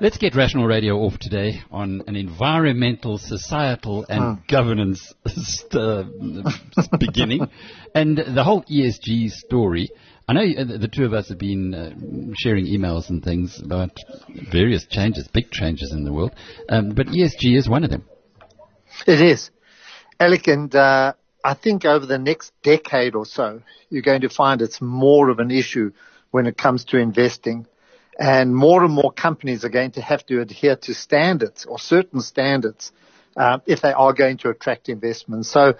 Let's get Rational Radio off today on an environmental, societal, and governance uh, beginning. And the whole ESG story. I know uh, the the two of us have been uh, sharing emails and things about various changes, big changes in the world. Um, but ESG is one of them. It is. Alec, and uh, I think over the next decade or so, you're going to find it's more of an issue when it comes to investing. And more and more companies are going to have to adhere to standards or certain standards uh, if they are going to attract investment. So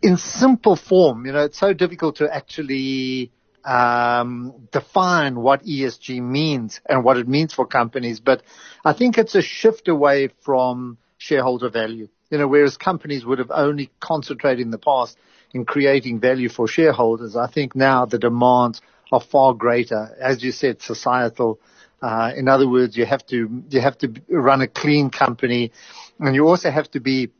in simple form, you know, it's so difficult to actually um, define what ESG means and what it means for companies. But I think it's a shift away from shareholder value. You know, whereas companies would have only concentrated in the past in creating value for shareholders, I think now the demands are far greater. As you said, societal. Uh, in other words, you have to you have to run a clean company, and you also have to be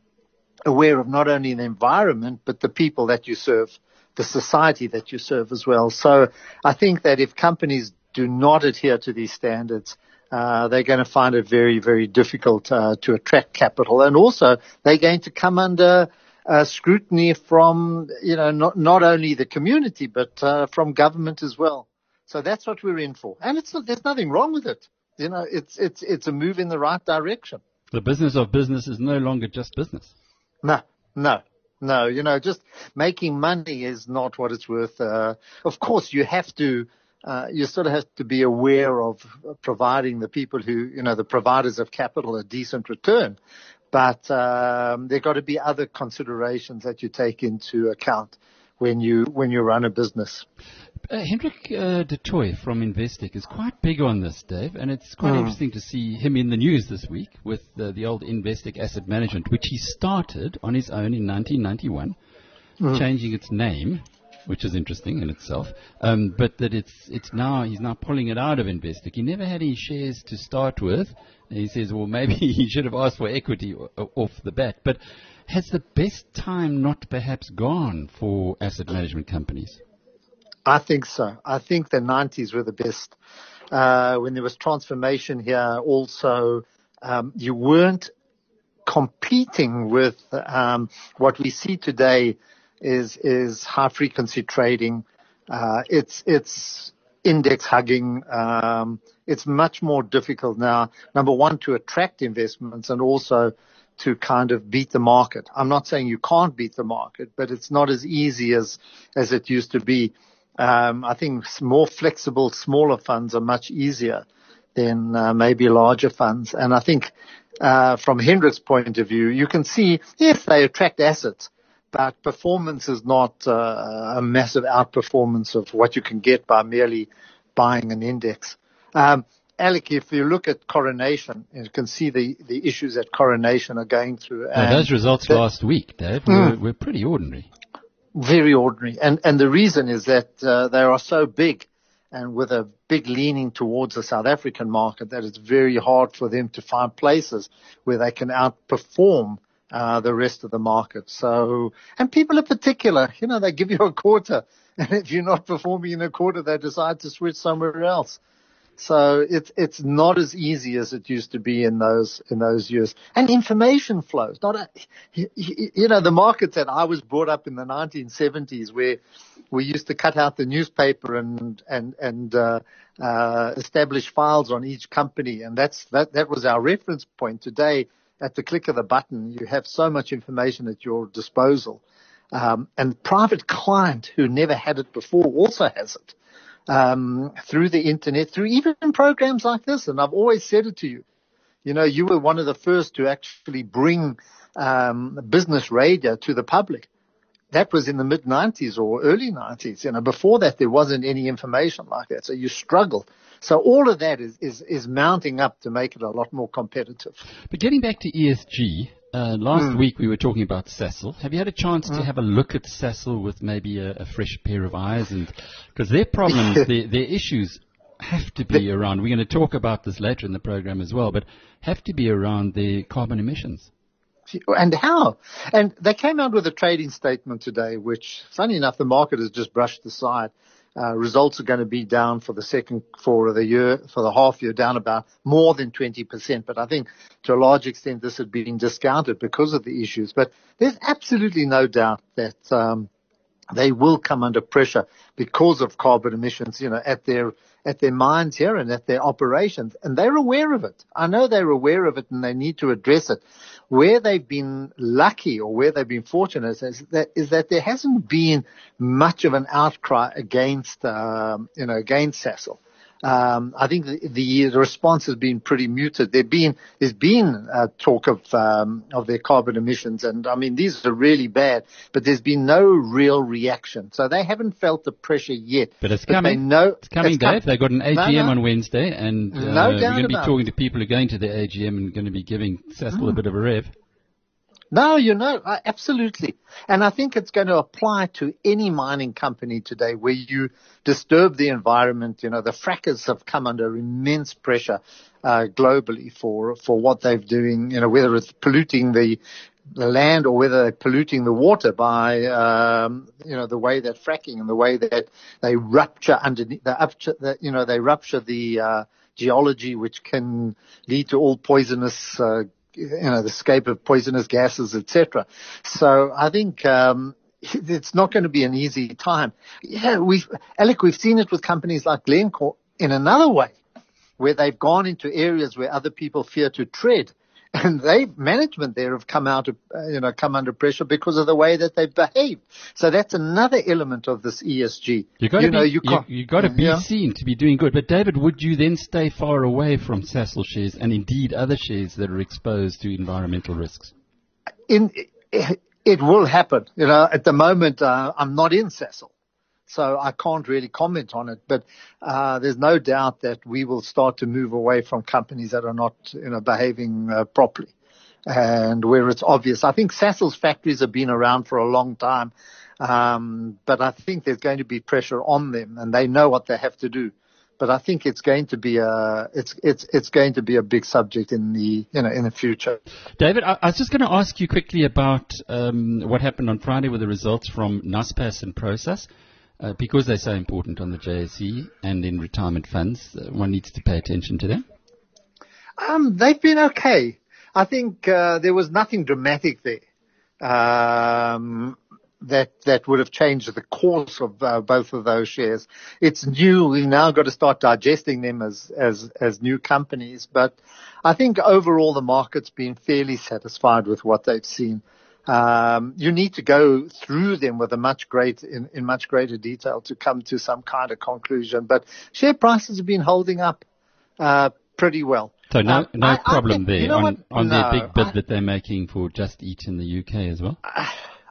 aware of not only the environment but the people that you serve, the society that you serve as well. So I think that if companies do not adhere to these standards, uh, they're going to find it very, very difficult uh, to attract capital, and also they're going to come under uh, scrutiny from you know not not only the community but uh, from government as well. So that's what we're in for, and it's there's nothing wrong with it. You know, it's it's it's a move in the right direction. The business of business is no longer just business. No, no, no. You know, just making money is not what it's worth. Uh, of course, you have to. Uh, you sort of have to be aware of providing the people who, you know, the providers of capital a decent return. But um, there got to be other considerations that you take into account when you when you run a business. Uh, Hendrik uh, du Toit from Investec is quite big on this, Dave, and it's quite Hmm. interesting to see him in the news this week with uh, the old Investec Asset Management, which he started on his own in 1991, Hmm. changing its name, which is interesting in itself. Um, but that it's it's now he's now pulling it out of Investec. He never had any shares to start with. And he says, well, maybe he should have asked for equity off the bat. But has the best time not perhaps gone for asset management companies? I think so. I think the 90s were the best. Uh, when there was transformation here, also, um, you weren't competing with um, what we see today is is high frequency trading. Uh, it's it's index hugging. Um, it's much more difficult now. Number one, to attract investments and also to kind of beat the market. I'm not saying you can't beat the market, but it's not as easy as as it used to be. Um, I think more flexible, smaller funds are much easier than uh, maybe larger funds. And I think uh, from Hendrik's point of view, you can see if they attract assets, but performance is not uh, a massive outperformance of what you can get by merely buying an index. Um, Alec, if you look at Coronation, you can see the, the issues that Coronation are going through. Now, those results that- last week, Dave, were, were pretty ordinary. very ordinary. And, and the reason is that uh, they are so big and with a big leaning towards the South African market that it's very hard for them to find places where they can outperform uh, the rest of the market. So, and people in particular, you know, they give you a quarter and if you're not performing in a quarter, they decide to switch somewhere else. So it's it's not as easy as it used to be in those in those years. And information flows. Not a, you, you know the markets that I was brought up in the 1970s, where we used to cut out the newspaper and and and uh, uh, establish files on each company, and that's that that was our reference point. Today, at the click of the button, you have so much information at your disposal. Um, and private client who never had it before also has it um, through the internet, through even programs like this. And I've always said it to you. You know, you were one of the first to actually bring um, business radio to the public. That was in the mid 90s or early 90s. You know, before that there wasn't any information like that. So you struggled. So all of that is, is, is mounting up to make it a lot more competitive. But getting back to ESG, uh, last week we were talking about Sasol. Have you had a chance to have a look at Sasol with maybe a, a fresh pair of eyes? And because their problems, their, their issues have to be around. We're going to talk about this later in the program as well, but have to be around the carbon emissions. And how? And they came out with a trading statement today, which, funny enough, the market has just brushed aside. Uh, results are going to be down for the second quarter of the year, for the half year, down about more than 20%. But I think to a large extent this had been discounted because of the issues. But there's absolutely no doubt that, um, they will come under pressure because of carbon emissions, you know, at their, at their mines here and at their operations. And they're aware of it. I know they're aware of it and they need to address it. Where they've been lucky or where they've been fortunate is that, is that there hasn't been much of an outcry against, um, you know, against Sasol. Um, I think the, the, the, response has been pretty muted. There been there's been uh, talk of um, of their carbon emissions, and I mean these are really bad, but there's been no real reaction. So they haven't felt the pressure yet. But it's but coming. Know, it's coming, it's Dave. They've got an AGM no, no. on Wednesday, and uh, no we're going to be talking to people who are going to the AGM and going to be giving Sasol mm. a bit of a rev. No, you know, uh, absolutely. And I think it's going to apply to any mining company today where you disturb the environment. You know, the frackers have come under immense pressure, uh, globally for, for what they're doing, you know, whether it's polluting the, the land or whether they're polluting the water by, um, you know, the way that fracking and the way that they rupture underneath, the, you know, they rupture the, uh, geology, which can lead to all poisonous, uh, you know, the escape of poisonous gases, etc. So I think, um, it's not going to be an easy time. Yeah, we've, Alec, we've seen it with companies like Glencore in another way, where they've gone into areas where other people fear to tread and they management there have come out of, uh, you know, come under pressure because of the way that they've behaved. So that's another element of this ESG. You got to be, you, you, you got to be yeah. seen to be doing good. But David, would you then stay far away from Sasol shares and indeed other shares that are exposed to environmental risks? In, it will happen. You know, at the moment, uh, I'm not in Sasol so I can't really comment on it. But uh, there's no doubt that we will start to move away from companies that are not, you know, behaving uh, properly, and where it's obvious. I think Sasol's factories have been around for a long time, um, but I think there's going to be pressure on them, and they know what they have to do. But I think it's going to be a it's it's it's going to be a big subject in the you know in the future. David, I, I was just going to ask you quickly about um, what happened on Friday with the results from Naspers and Prosus. Uh, because they're so important on the JSE and in retirement funds, uh, one needs to pay attention to them? Um, they've been okay. I think uh, there was nothing dramatic there um, that that would have changed the course of uh, both of those shares. It's new. We've now got to start digesting them as as as new companies. But I think overall the market's been fairly satisfied with what they've seen um, you need to go through them with a much great in, in, much greater detail to come to some kind of conclusion. But share prices have been holding up uh, pretty well. So no, um, no I, problem I think, there you know on, on no, their big bid I, that they're making for Just Eat in the UK as well.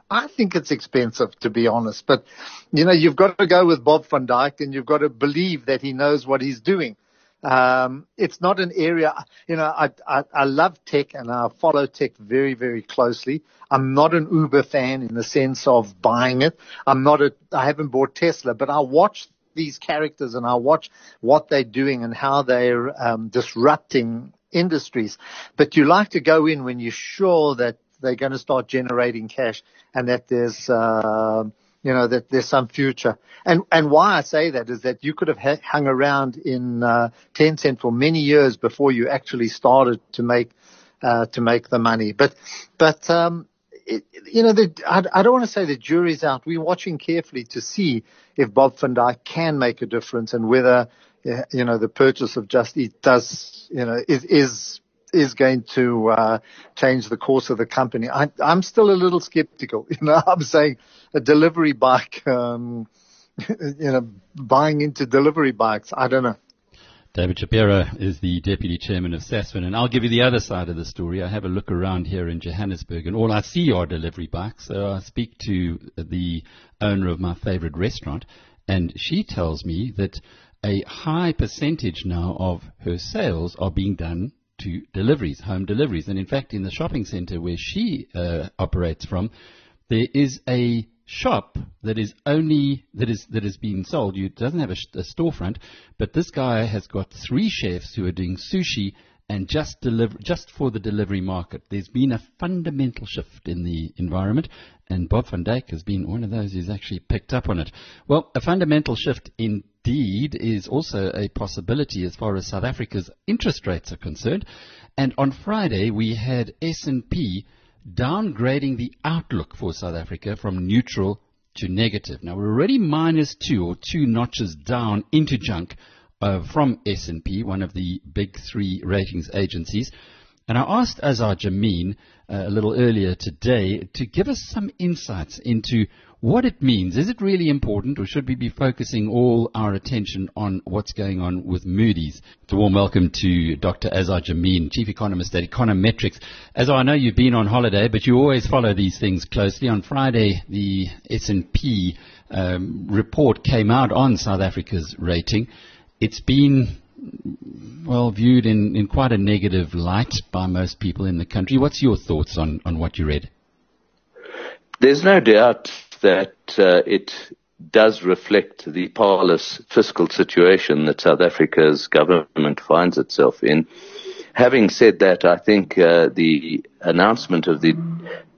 I think it's expensive to be honest, but you know you've got to go with Bob van Dijk and you've got to believe that he knows what he's doing. Um, it's not an area, you know, I, I, I love tech and I follow tech very, very closely. I'm not an Uber fan in the sense of buying it. I'm not a, I haven't bought Tesla, but I watch these characters and I watch what they're doing and how they're um, disrupting industries. But you like to go in when you're sure that they're going to start generating cash and that there's, uh, you know, that there's some future. And, and why I say that is that you could have ha- hung around in, uh, Tencent for many years before you actually started to make, uh, to make the money. But, but, um, it, you know, the, I, I, don't want to say the jury's out. We're watching carefully to see if Bob van Dijk can make a difference and whether, you know, the purchase of Just Eat does, you know, is, is is going to uh, change the course of the company. I, am still a little skeptical. You know, I'm saying a delivery bike, um, you know, buying into delivery bikes. I don't know. David Shapiro is the deputy chairman of Sasfin, and I'll give you the other side of the story. I have a look around here in Johannesburg, and all I see are delivery bikes. So I speak to the owner of my favorite restaurant, and she tells me that a high percentage now of her sales are being done to deliveries, home deliveries. And in fact, in the shopping center where she uh, operates from, there is a shop that is only that is that is being sold. You doesn't have a, a storefront, but this guy has got three chefs who are doing sushi and just deliver, just for the delivery market. There's been a fundamental shift in the environment, and Bob van Dijk has been one of those who's actually picked up on it. Well, a fundamental shift indeed is also a possibility as far as South Africa's interest rates are concerned. And on Friday, we had S&P downgrading the outlook for South Africa from neutral to negative. Now we're already minus two or two notches down into junk uh, from S&P, one of the big three ratings agencies. And I asked Azar Jammine uh, a little earlier today to give us some insights into what it means. Is it really important, or should we be focusing all our attention on what's going on with Moody's? It's a warm welcome to Dr. Azar Jammine, Chief Economist at Econometrix. Azar, I know you've been on holiday, but you always follow these things closely. On Friday, the S&P um, report came out on South Africa's rating. It's been well viewed in, in quite a negative light by most people in the country. What's your thoughts on, on what you read? There's no doubt that uh, it does reflect the parlous fiscal situation that South Africa's government finds itself in. Having said that, I think uh, the announcement of the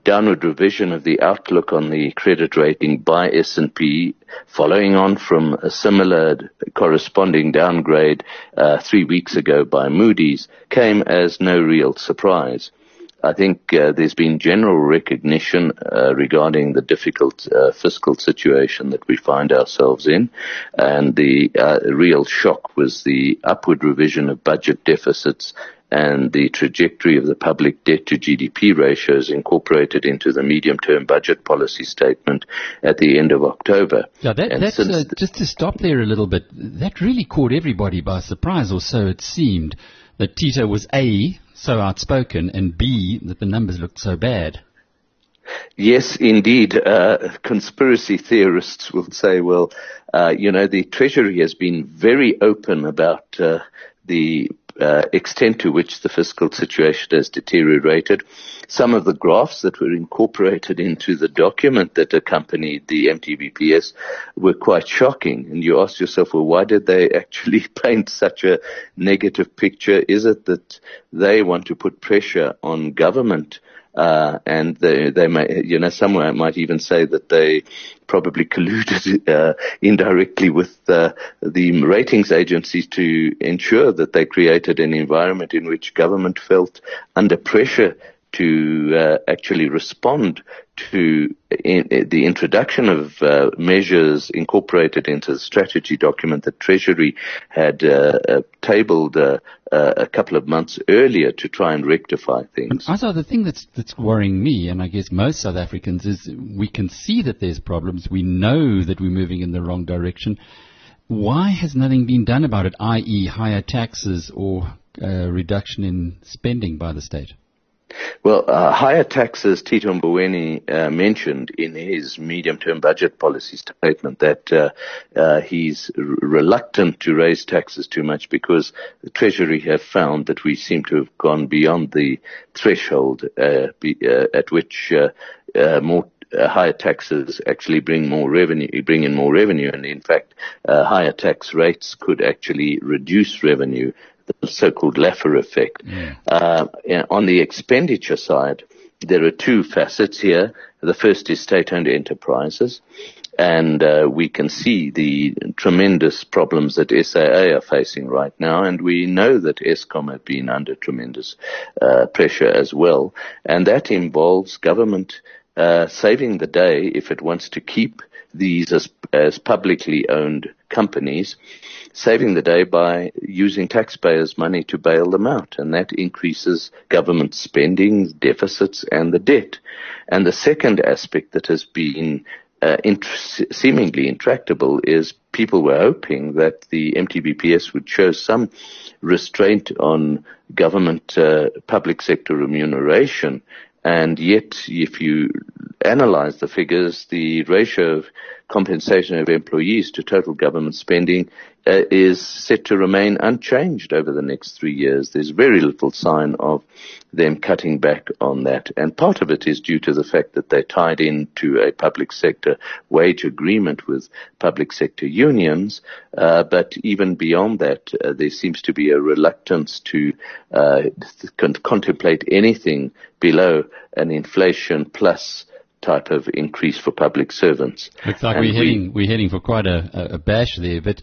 downward revision of the outlook on the credit rating by S&P, following on from a similar corresponding downgrade uh, three weeks ago by Moody's, came as no real surprise. I think uh, there's been general recognition uh, regarding the difficult uh, fiscal situation that we find ourselves in, and the uh, real shock was the upward revision of budget deficits and the trajectory of the public debt to GDP ratios incorporated into the medium-term budget policy statement at the end of October. Yeah, that, that's uh, just to stop there a little bit. That really caught everybody by surprise, or so it seemed. That Tito was a so outspoken, and B, that the numbers looked so bad. Yes, indeed. Uh, conspiracy theorists will say, well, uh, you know, the Treasury has been very open about uh, the uh, extent to which the fiscal situation has deteriorated. Some of the graphs that were incorporated into the document that accompanied the MTBPS were quite shocking. And you ask yourself, well, why did they actually paint such a negative picture? Is it that they want to put pressure on government uh, and they, they may, you know, somewhere might even say that they probably colluded uh, indirectly with uh, the ratings agencies to ensure that they created an environment in which government felt under pressure to uh, actually respond to in, in the introduction of uh, measures incorporated into the strategy document that Treasury had uh, uh tabled uh, uh, a couple of months earlier to try and rectify things. Also, the thing that's that's worrying me, and I guess most South Africans, is we can see that there's problems. We know that we're moving in the wrong direction. Why has nothing been done about it, i.e., higher taxes or reduction in spending by the state? Well, uh, higher taxes, Tito Mboweni uh, mentioned in his medium-term budget policy statement that uh, uh he's r- reluctant to raise taxes too much because the Treasury have found that we seem to have gone beyond the threshold uh, be, uh, at which more uh, higher taxes actually bring more revenue, bring in more revenue, and in fact, uh, higher tax rates could actually reduce revenue the so-called Laffer effect. Mm. Uh, on the expenditure side, there are two facets here. The first is state-owned enterprises, and uh, we can see the tremendous problems that SAA are facing right now, and we know that Eskom have been under tremendous uh, pressure as well, and that involves government uh, saving the day if it wants to keep these as, as publicly owned companies, saving the day by using taxpayers' money to bail them out. And that increases government spending, deficits, and the debt. And the second aspect that has been uh, int- seemingly intractable is people were hoping that the MTBPS would show some restraint on government uh, public sector remuneration and yet, if you analyze the figures, the ratio of compensation of employees to total government spending uh, is set to remain unchanged over the next three years. There's very little sign of them cutting back on that. And part of it is due to the fact that they tied into a public sector wage agreement with public sector unions. Uh, but even beyond that, uh, there seems to be a reluctance to uh, con- contemplate anything below an inflation plus type of increase for public servants. Looks like we're heading we're heading for quite a, a bash there, but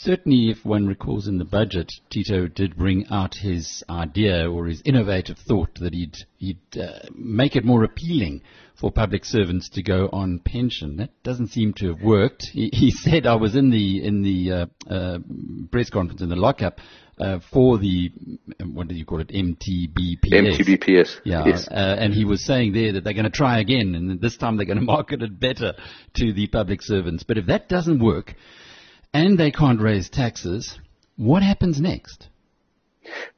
certainly, if one recalls in the budget, Tito did bring out his idea or his innovative thought that he'd he'd uh, make it more appealing for public servants to go on pension. That doesn't seem to have worked. He, he said I was in the in the uh, uh, press conference in the lockup for the what do you call it MTBPS? MTBPS. Yeah, yes. uh, and he was saying there that they're going to try again, and this time they're going to market it better to the public servants. But if that doesn't work, and they can't raise taxes, what happens next?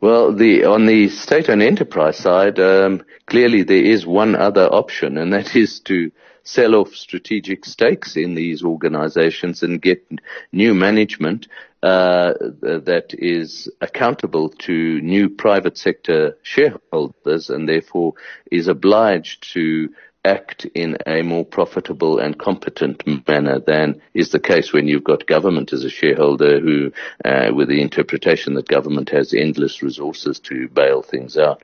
Well, the, on the state-owned enterprise side, um, clearly there is one other option, and that is to sell off strategic stakes in these organizations and get new management uh, that is accountable to new private sector shareholders and therefore is obliged to act in a more profitable and competent manner than is the case when you've got government as a shareholder who, uh, with the interpretation that government has endless resources to bail things out.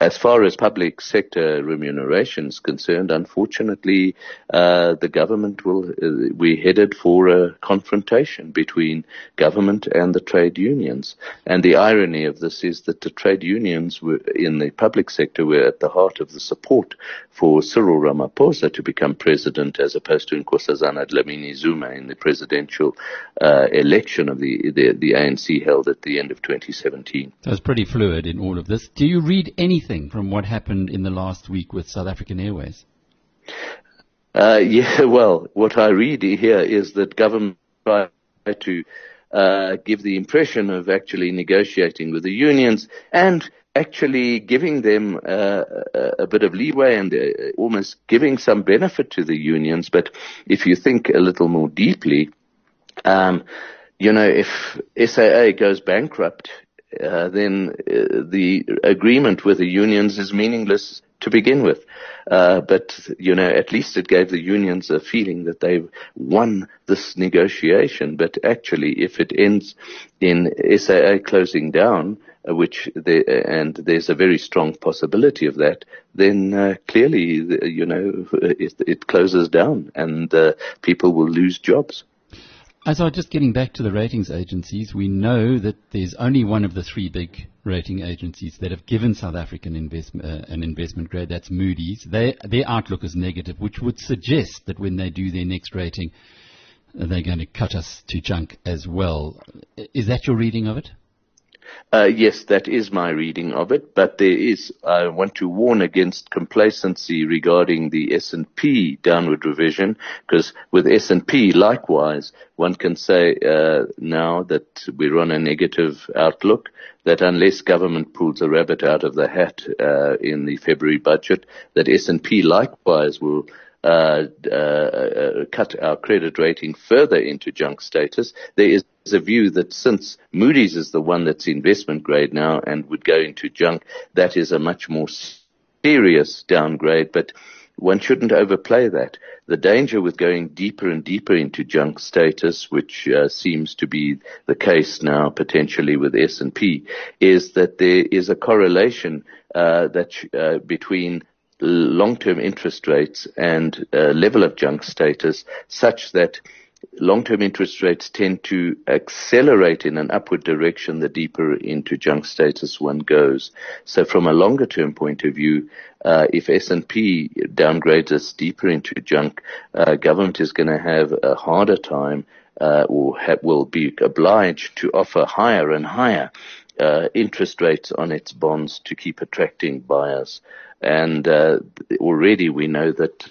As far as public sector remuneration is concerned, unfortunately, uh, the government will, uh, we're headed for a confrontation between government and the trade unions. And the irony of this is that the trade unions were in the public sector were at the heart of the support for Cyril Cyril Ramaphosa to become president as opposed to Nkosazana Dlamini Zuma in the presidential uh, election of the, the, the ANC held at the end of 2017. So it's pretty fluid in all of this. Do you read anything from what happened in the last week with South African Airways? Uh, yeah, well, what I read here is that government try to uh, give the impression of actually negotiating with the unions and actually giving them uh, a, bit of leeway and uh, almost giving some benefit to the unions. But if you think a little more deeply, um, you know, if SAA goes bankrupt, uh, then uh, the agreement with the unions is meaningless to begin with. Uh, but, you know, at least it gave the unions a feeling that they've won this negotiation. But actually, if it ends in SAA closing down, uh, which they, and there's a very strong possibility of that, then uh, clearly, you know, it, it, closes down and uh, people will lose jobs. As I was just getting back to the ratings agencies, we know that there's only one of the three big rating agencies that have given South African uh, an investment grade. That's Moody's. They, their outlook is negative, which would suggest that when they do their next rating, they're going to cut us to junk as well. Is that your reading of it? Uh, yes, that is my reading of it, but there is, I want to warn against complacency regarding the S&P downward revision, because with S&P, likewise, one can say uh, now that we're on a negative outlook, that unless government pulls a rabbit out of the hat uh, in the February budget, that S&P likewise will uh, uh, uh, cut our credit rating further into junk status. There is a view that since Moody's is the one that's investment grade now and would go into junk, that is a much more serious downgrade, but one shouldn't overplay that. The danger with going deeper and deeper into junk status, which uh, seems to be the case now potentially with S&P, is that there is a correlation uh, that uh, between long-term interest rates and uh, level of junk status such that long-term interest rates tend to accelerate in an upward direction the deeper into junk status one goes. So from a longer-term point of view, uh, if S&P downgrades us deeper into junk, uh, government is going to have a harder time uh, or ha- will be obliged to offer higher and higher uh, interest rates on its bonds to keep attracting buyers. And uh, already we know that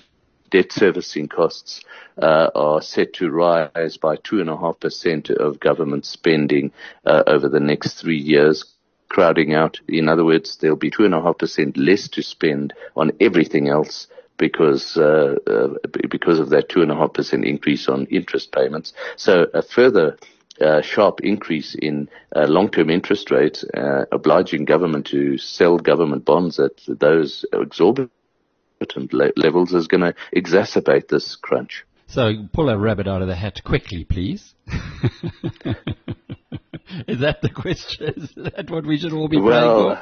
debt servicing costs uh, are set to rise by 2.5% of government spending uh, over the next three years, crowding out. In other words, there'll be 2.5% less to spend on everything else because uh, uh, because of that two and a half percent increase on interest payments. So a further uh, sharp increase in uh, long-term interest rates, uh, obliging government to sell government bonds at those exorbitant le- levels is going to exacerbate this crunch. So pull a rabbit out of the hat quickly, please. is that the question? Is that what we should all be well, praying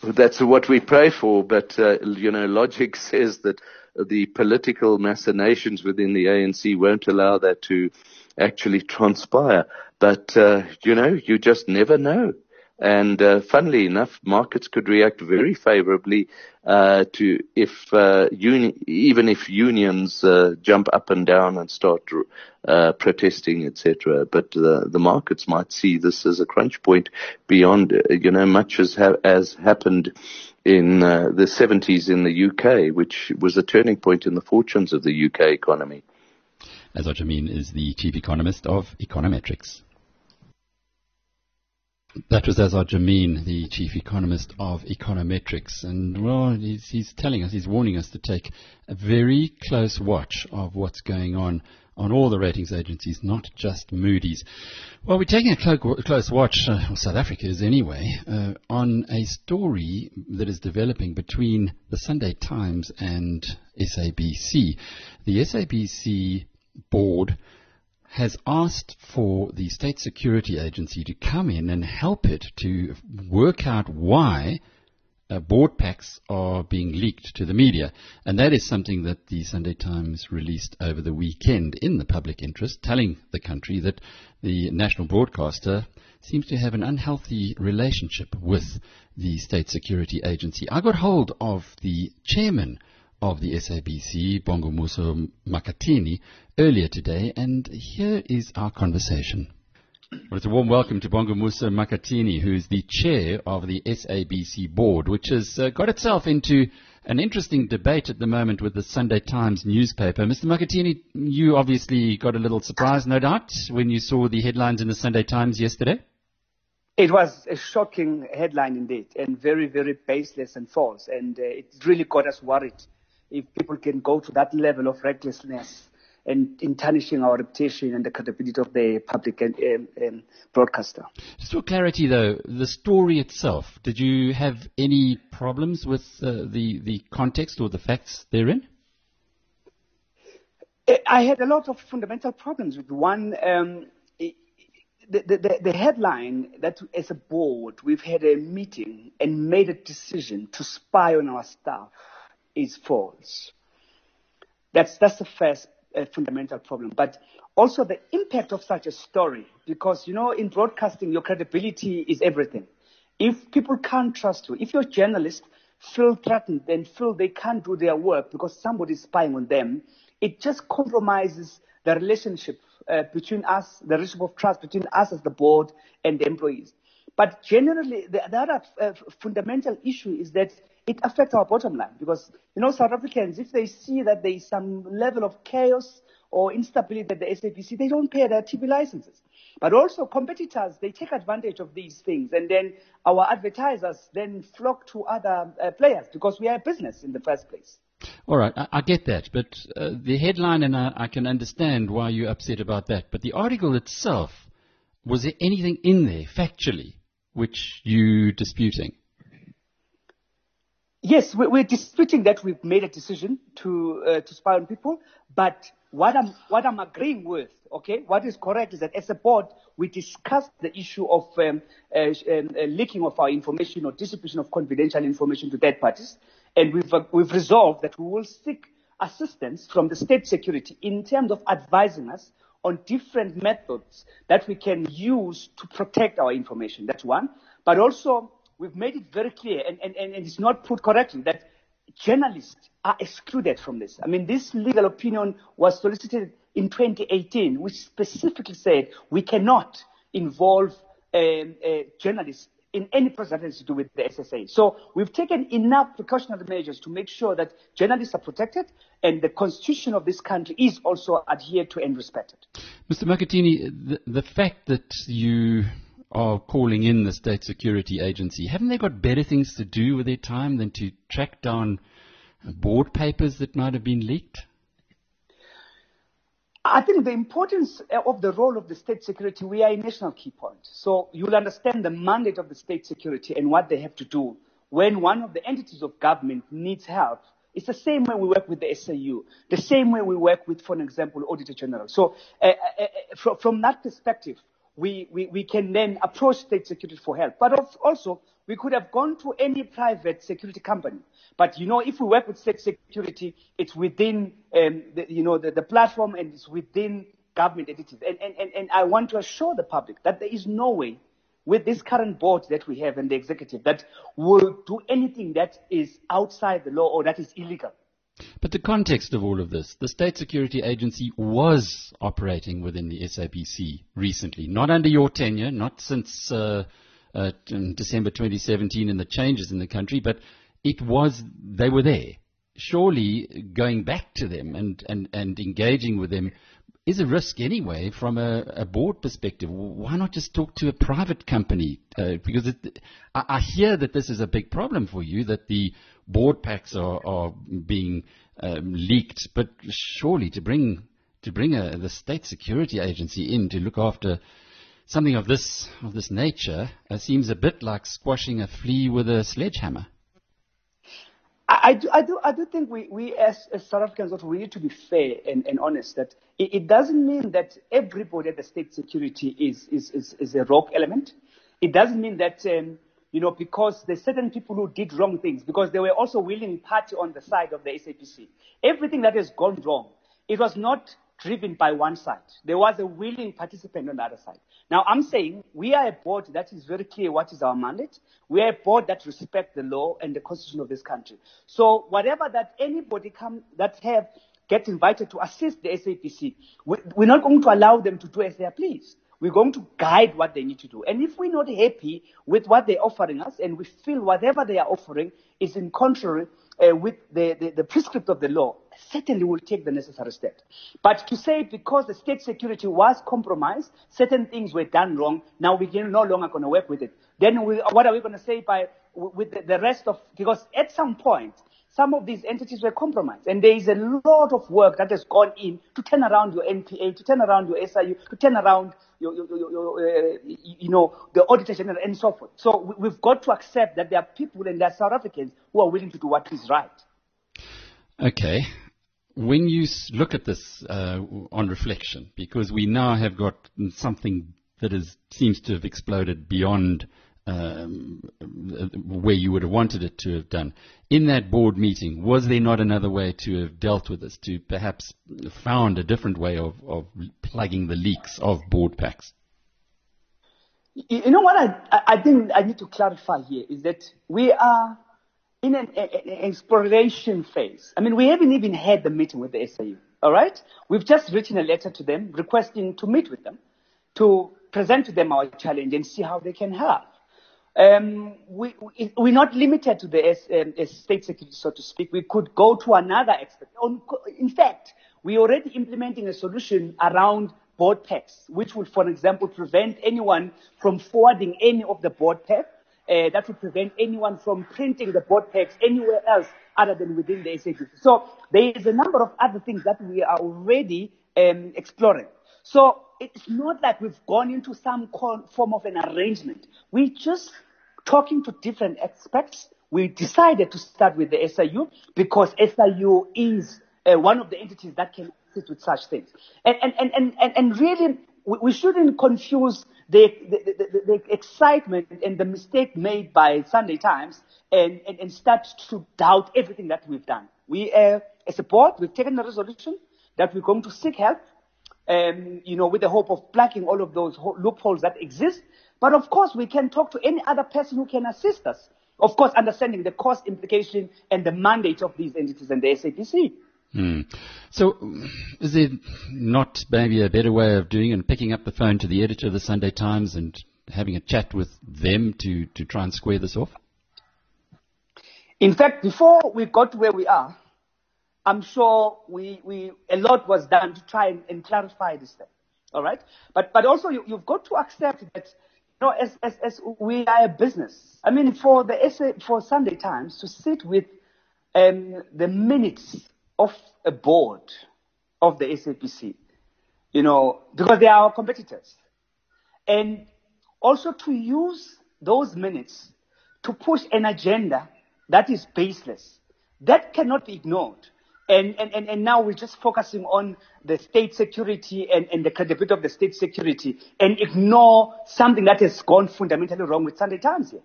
for? That's what we pray for, but uh, you know, logic says that the political machinations within the ANC won't allow that to actually transpire. But uh, you know, you just never know. And uh, funnily enough, markets could react very favorably uh, to if uh, uni- even if unions uh, jump up and down and start uh, protesting, etc. But the markets might see this as a crunch point beyond, uh, you know, much as ha- as happened in the 70s in the UK, which was a turning point in the fortunes of the UK economy. Azar Jammine is the chief economist of Econometrix. That was Azar Jammine, the chief economist of Econometrix. And, well, he's, he's, telling us, he's warning us to take a very close watch of what's going on on all the ratings agencies, not just Moody's. Well, we're taking a clo- close watch, uh, South Africa is anyway, uh, on a story that is developing between the Sunday Times and SABC. The SABC board has asked for the State Security Agency to come in and help it to work out why uh, board packs are being leaked to the media. And that is something that the Sunday Times released over the weekend in the public interest, telling the country that the national broadcaster seems to have an unhealthy relationship with the State Security Agency. I got hold of the chairman of the SABC, Bongumusa Makhathini, earlier today, and here is our conversation. Well, it's a warm welcome to Bongumusa Makhathini, who is the chair of the SABC board, which has uh, got itself into an interesting debate at the moment with the Sunday Times newspaper. Mr. Makhathini, you obviously got a little surprised, no doubt, when you saw the headlines in the Sunday Times yesterday. It was a shocking headline indeed, and very, very baseless and false, and uh, it really got us worried if people can go to that level of recklessness and in tarnishing our reputation and the credibility of the public and, um, um, broadcaster. Just for clarity, though, the story itself, did you have any problems with uh, the the context or the facts therein? I had a lot of fundamental problems with one. Um, the, the, the, headline that as a board we've had a meeting and made a decision to spy on our staff is false. That's, that's the first uh, fundamental problem. But also the impact of such a story, because, you know, in broadcasting, your credibility is everything. If people can't trust you, if your journalist feel threatened and feel they can't do their work because somebody's spying on them, it just compromises the relationship uh, between us, the relationship of trust between us as the board and the employees. But generally, the, the other uh, fundamental issue is that it affects our bottom line because, you know, South Africans, if they see that there is some level of chaos or instability at the SABC, they don't pay their TV licenses. But also competitors, they take advantage of these things and then our advertisers then flock to other uh, players because we are a business in the first place. All right, I, I get that, but uh, the headline, and I, I can understand why you're upset about that, but the article itself, was there anything in there, factually, which you disputing? Yes, we're disputing that we've made a decision to uh, to spy on people, but what I'm what I'm agreeing with, okay, what is correct is that as a board we discussed the issue of um, uh, um, uh, leaking of our information or distribution of confidential information to third parties, and we've uh, we've resolved that we will seek assistance from the state security in terms of advising us on different methods that we can use to protect our information. That's one, but also we've made it very clear, and, and, and it's not put correctly, that journalists are excluded from this. I mean, this legal opinion was solicited in 2018, which specifically said we cannot involve um, uh, journalists in any process to do with the SSA. So we've taken enough precautionary measures to make sure that journalists are protected and the constitution of this country is also adhered to and respected. Mr. Makhathini, the, the fact that you are calling in the State Security Agency, haven't they got better things to do with their time than to track down board papers that might have been leaked? I think the importance of the role of the state security, we are a national key point. So you'll understand the mandate of the state security and what they have to do when one of the entities of government needs help. It's the same way we work with the SAU, the same way we work with, for example, Auditor General. So uh, uh, uh, from, from, that perspective, we, we, we can then approach state security for help. But also, we could have gone to any private security company. But you know, if we work with state security, it's within um, the, you know the, the platform and it's within government entities. And, and, and, and I want to assure the public that there is no way with this current board that we have and the executive that will do anything that is outside the law or that is illegal. But the context of all of this, the State Security Agency was operating within the SABC recently, not under your tenure, not since uh, uh, December 2017 and the changes in the country, but it was, they were there. Surely going back to them and, and, and engaging with them is a risk anyway from a, a board perspective. Why not just talk to a private company? Uh, because it, I, I, hear that this is a big problem for you, that the board packs are, are being um, leaked, but surely to bring to bring a, the state security agency in to look after something of this of this nature uh, seems a bit like squashing a flea with a sledgehammer. I, do, I, do, I do think we, we as, as South Africans also we need to be fair and, and honest that it, it, doesn't mean that everybody at the state security is, is, is, is a rogue element. It doesn't mean that, um, you know, because there's certain people who did wrong things, because they were also willing party on the side of the SABC. Everything that has gone wrong, it was not driven by one side. There was a willing participant on the other side. Now, I'm saying we are a board that is very clear what is our mandate. We are a board that respects the law and the constitution of this country. So whatever that anybody come that have get invited to assist the SABC, we, we're not going to allow them to do as they please. We're going to guide what they need to do. And if we're not happy with what they're offering us and we feel whatever they are offering is in contrary uh, with the, the, the prescript of the law, certainly will take the necessary steps. But to say because the state security was compromised, certain things were done wrong, now we are no longer going to work with it. Then we, what are we going to say by with the, the rest of? Because at some point, some of these entities were compromised, and there is a lot of work that has gone in to turn around your NPA, to turn around your SIU, to turn around your, your, your, your uh, you know, the Auditor General and so forth. So we've got to accept that there are people and there are South Africans who are willing to do what is right. Okay when you look at this uh, on reflection, because we now have got something that is, seems to have exploded beyond um, where you would have wanted it to have done. In that board meeting, was there not another way to have dealt with this, to perhaps found a different way of, of plugging the leaks of board packs? You know what I, I think I need to clarify here is that we are in an, an, exploration phase. I mean, we haven't even had the meeting with the SAU. All right? We've just written a letter to them requesting to meet with them, to present to them our challenge and see how they can help. Um, we, we, are not limited to the um, state security, so to speak. We could go to another expert. In fact, we're already implementing a solution around board packs, which would, for example, prevent anyone from forwarding any of the board packs uh, that would prevent anyone from printing the board packs anywhere else other than within the SABC. So there is a number of other things that we are already um, exploring. So it's not like we've gone into some form of an arrangement. We're just talking to different experts. We decided to start with the SIU because SIU is uh, one of the entities that can assist with such things. And, and, and, and, and really, we shouldn't confuse the, the, the, the, excitement and the mistake made by Sunday Times and, and, and start to doubt everything that we've done. We, as a we've taken a resolution that we're going to seek help, um, you know, with the hope of plugging all of those loopholes that exist. But of course, we can talk to any other person who can assist us. Of course, understanding the cost implication and the mandate of these entities and the SABC. Hmm. So, is there not maybe a better way of doing it and picking up the phone to the editor of the Sunday Times and having a chat with them to, to try and square this off? In fact, before we got where we are, I'm sure we, we, a lot was done to try and, and clarify this thing. All right? But, but also, you, have got to accept that, know, as, as, as we are a business, I mean, for the essay, for Sunday Times to sit with um, the minutes of a board of the SABC, you know, because they are our competitors. And also to use those minutes to push an agenda that is baseless. That cannot be ignored. And, and, and, and now we're just focusing on the state security and, and the credibility of the state security and ignore something that has gone fundamentally wrong with Sunday Times here.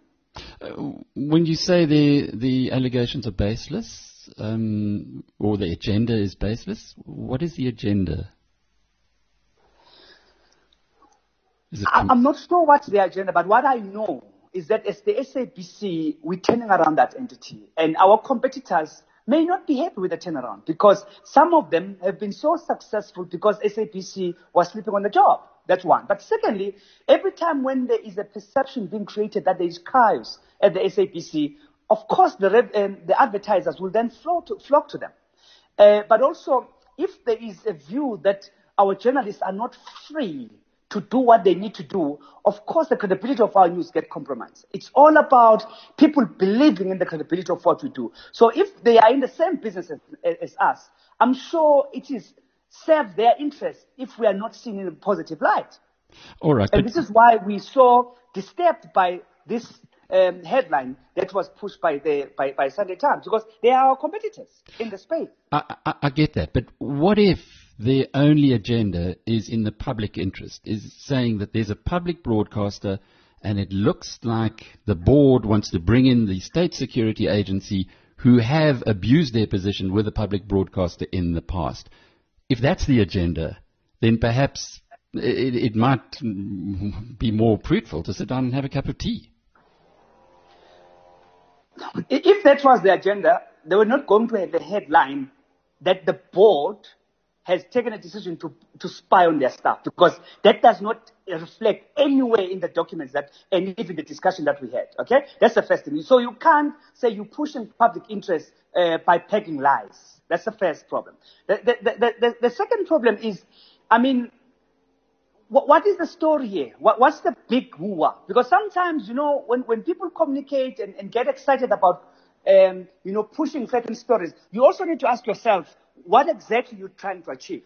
Uh, when you say the, the allegations are baseless, um, or the agenda is baseless, what is the agenda? I, I'm not sure what's the agenda, but what I know is that as the SABC, we're turning around that entity, and our competitors may not be happy with the turnaround because some of them have been so successful because SABC was sleeping on the job. That's one. But secondly, every time when there is a perception being created that there is chaos at the SABC, of course the, um, the advertisers will then to, flock to them. Uh, but also, if there is a view that our journalists are not free to do what they need to do, of course the credibility of our news get compromised. It's all about people believing in the credibility of what we do. So if they are in the same business as, as us, I'm sure it is serves their interest if we are not seen in a positive light. All right. And this is why we so disturbed by this um, headline that was pushed by the by, by Sunday Times because they are our competitors in the space. I, I, I get that, but what if their only agenda is in the public interest, is saying that there's a public broadcaster and it looks like the board wants to bring in the state security agency who have abused their position with a public broadcaster in the past. If that's the agenda, then perhaps it, it might be more fruitful to sit down and have a cup of tea. If that was the agenda, they were not going to have a headline that the board has taken a decision to, to spy on their staff because that does not reflect anywhere in the documents that and even the discussion that we had. Okay, that's the first thing. So you can't say you're pushing public interest uh, by pegging lies. That's the first problem. The, the, the, the, the second problem is, I mean, what, what is the story here? What, what's the big woo Because sometimes, you know, when, when people communicate and, and get excited about, um, you know, pushing certain stories, you also need to ask yourself, what exactly you're trying to achieve.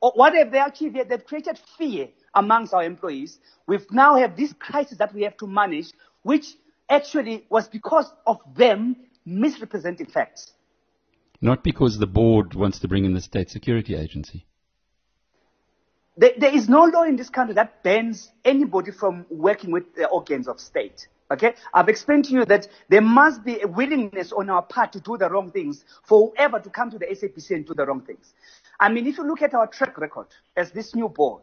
Or what have they achieved? They've created fear amongst our employees. We've now have this crisis that we have to manage, which actually was because of them misrepresenting facts. Not because the board wants to bring in the state security agency. There, there is no law in this country that bans anybody from working with the organs of state. Okay? I've explained to you that there must be a willingness on our part to do the wrong things for whoever to come to the SABC and do the wrong things. I mean, if you look at our track record as this new board,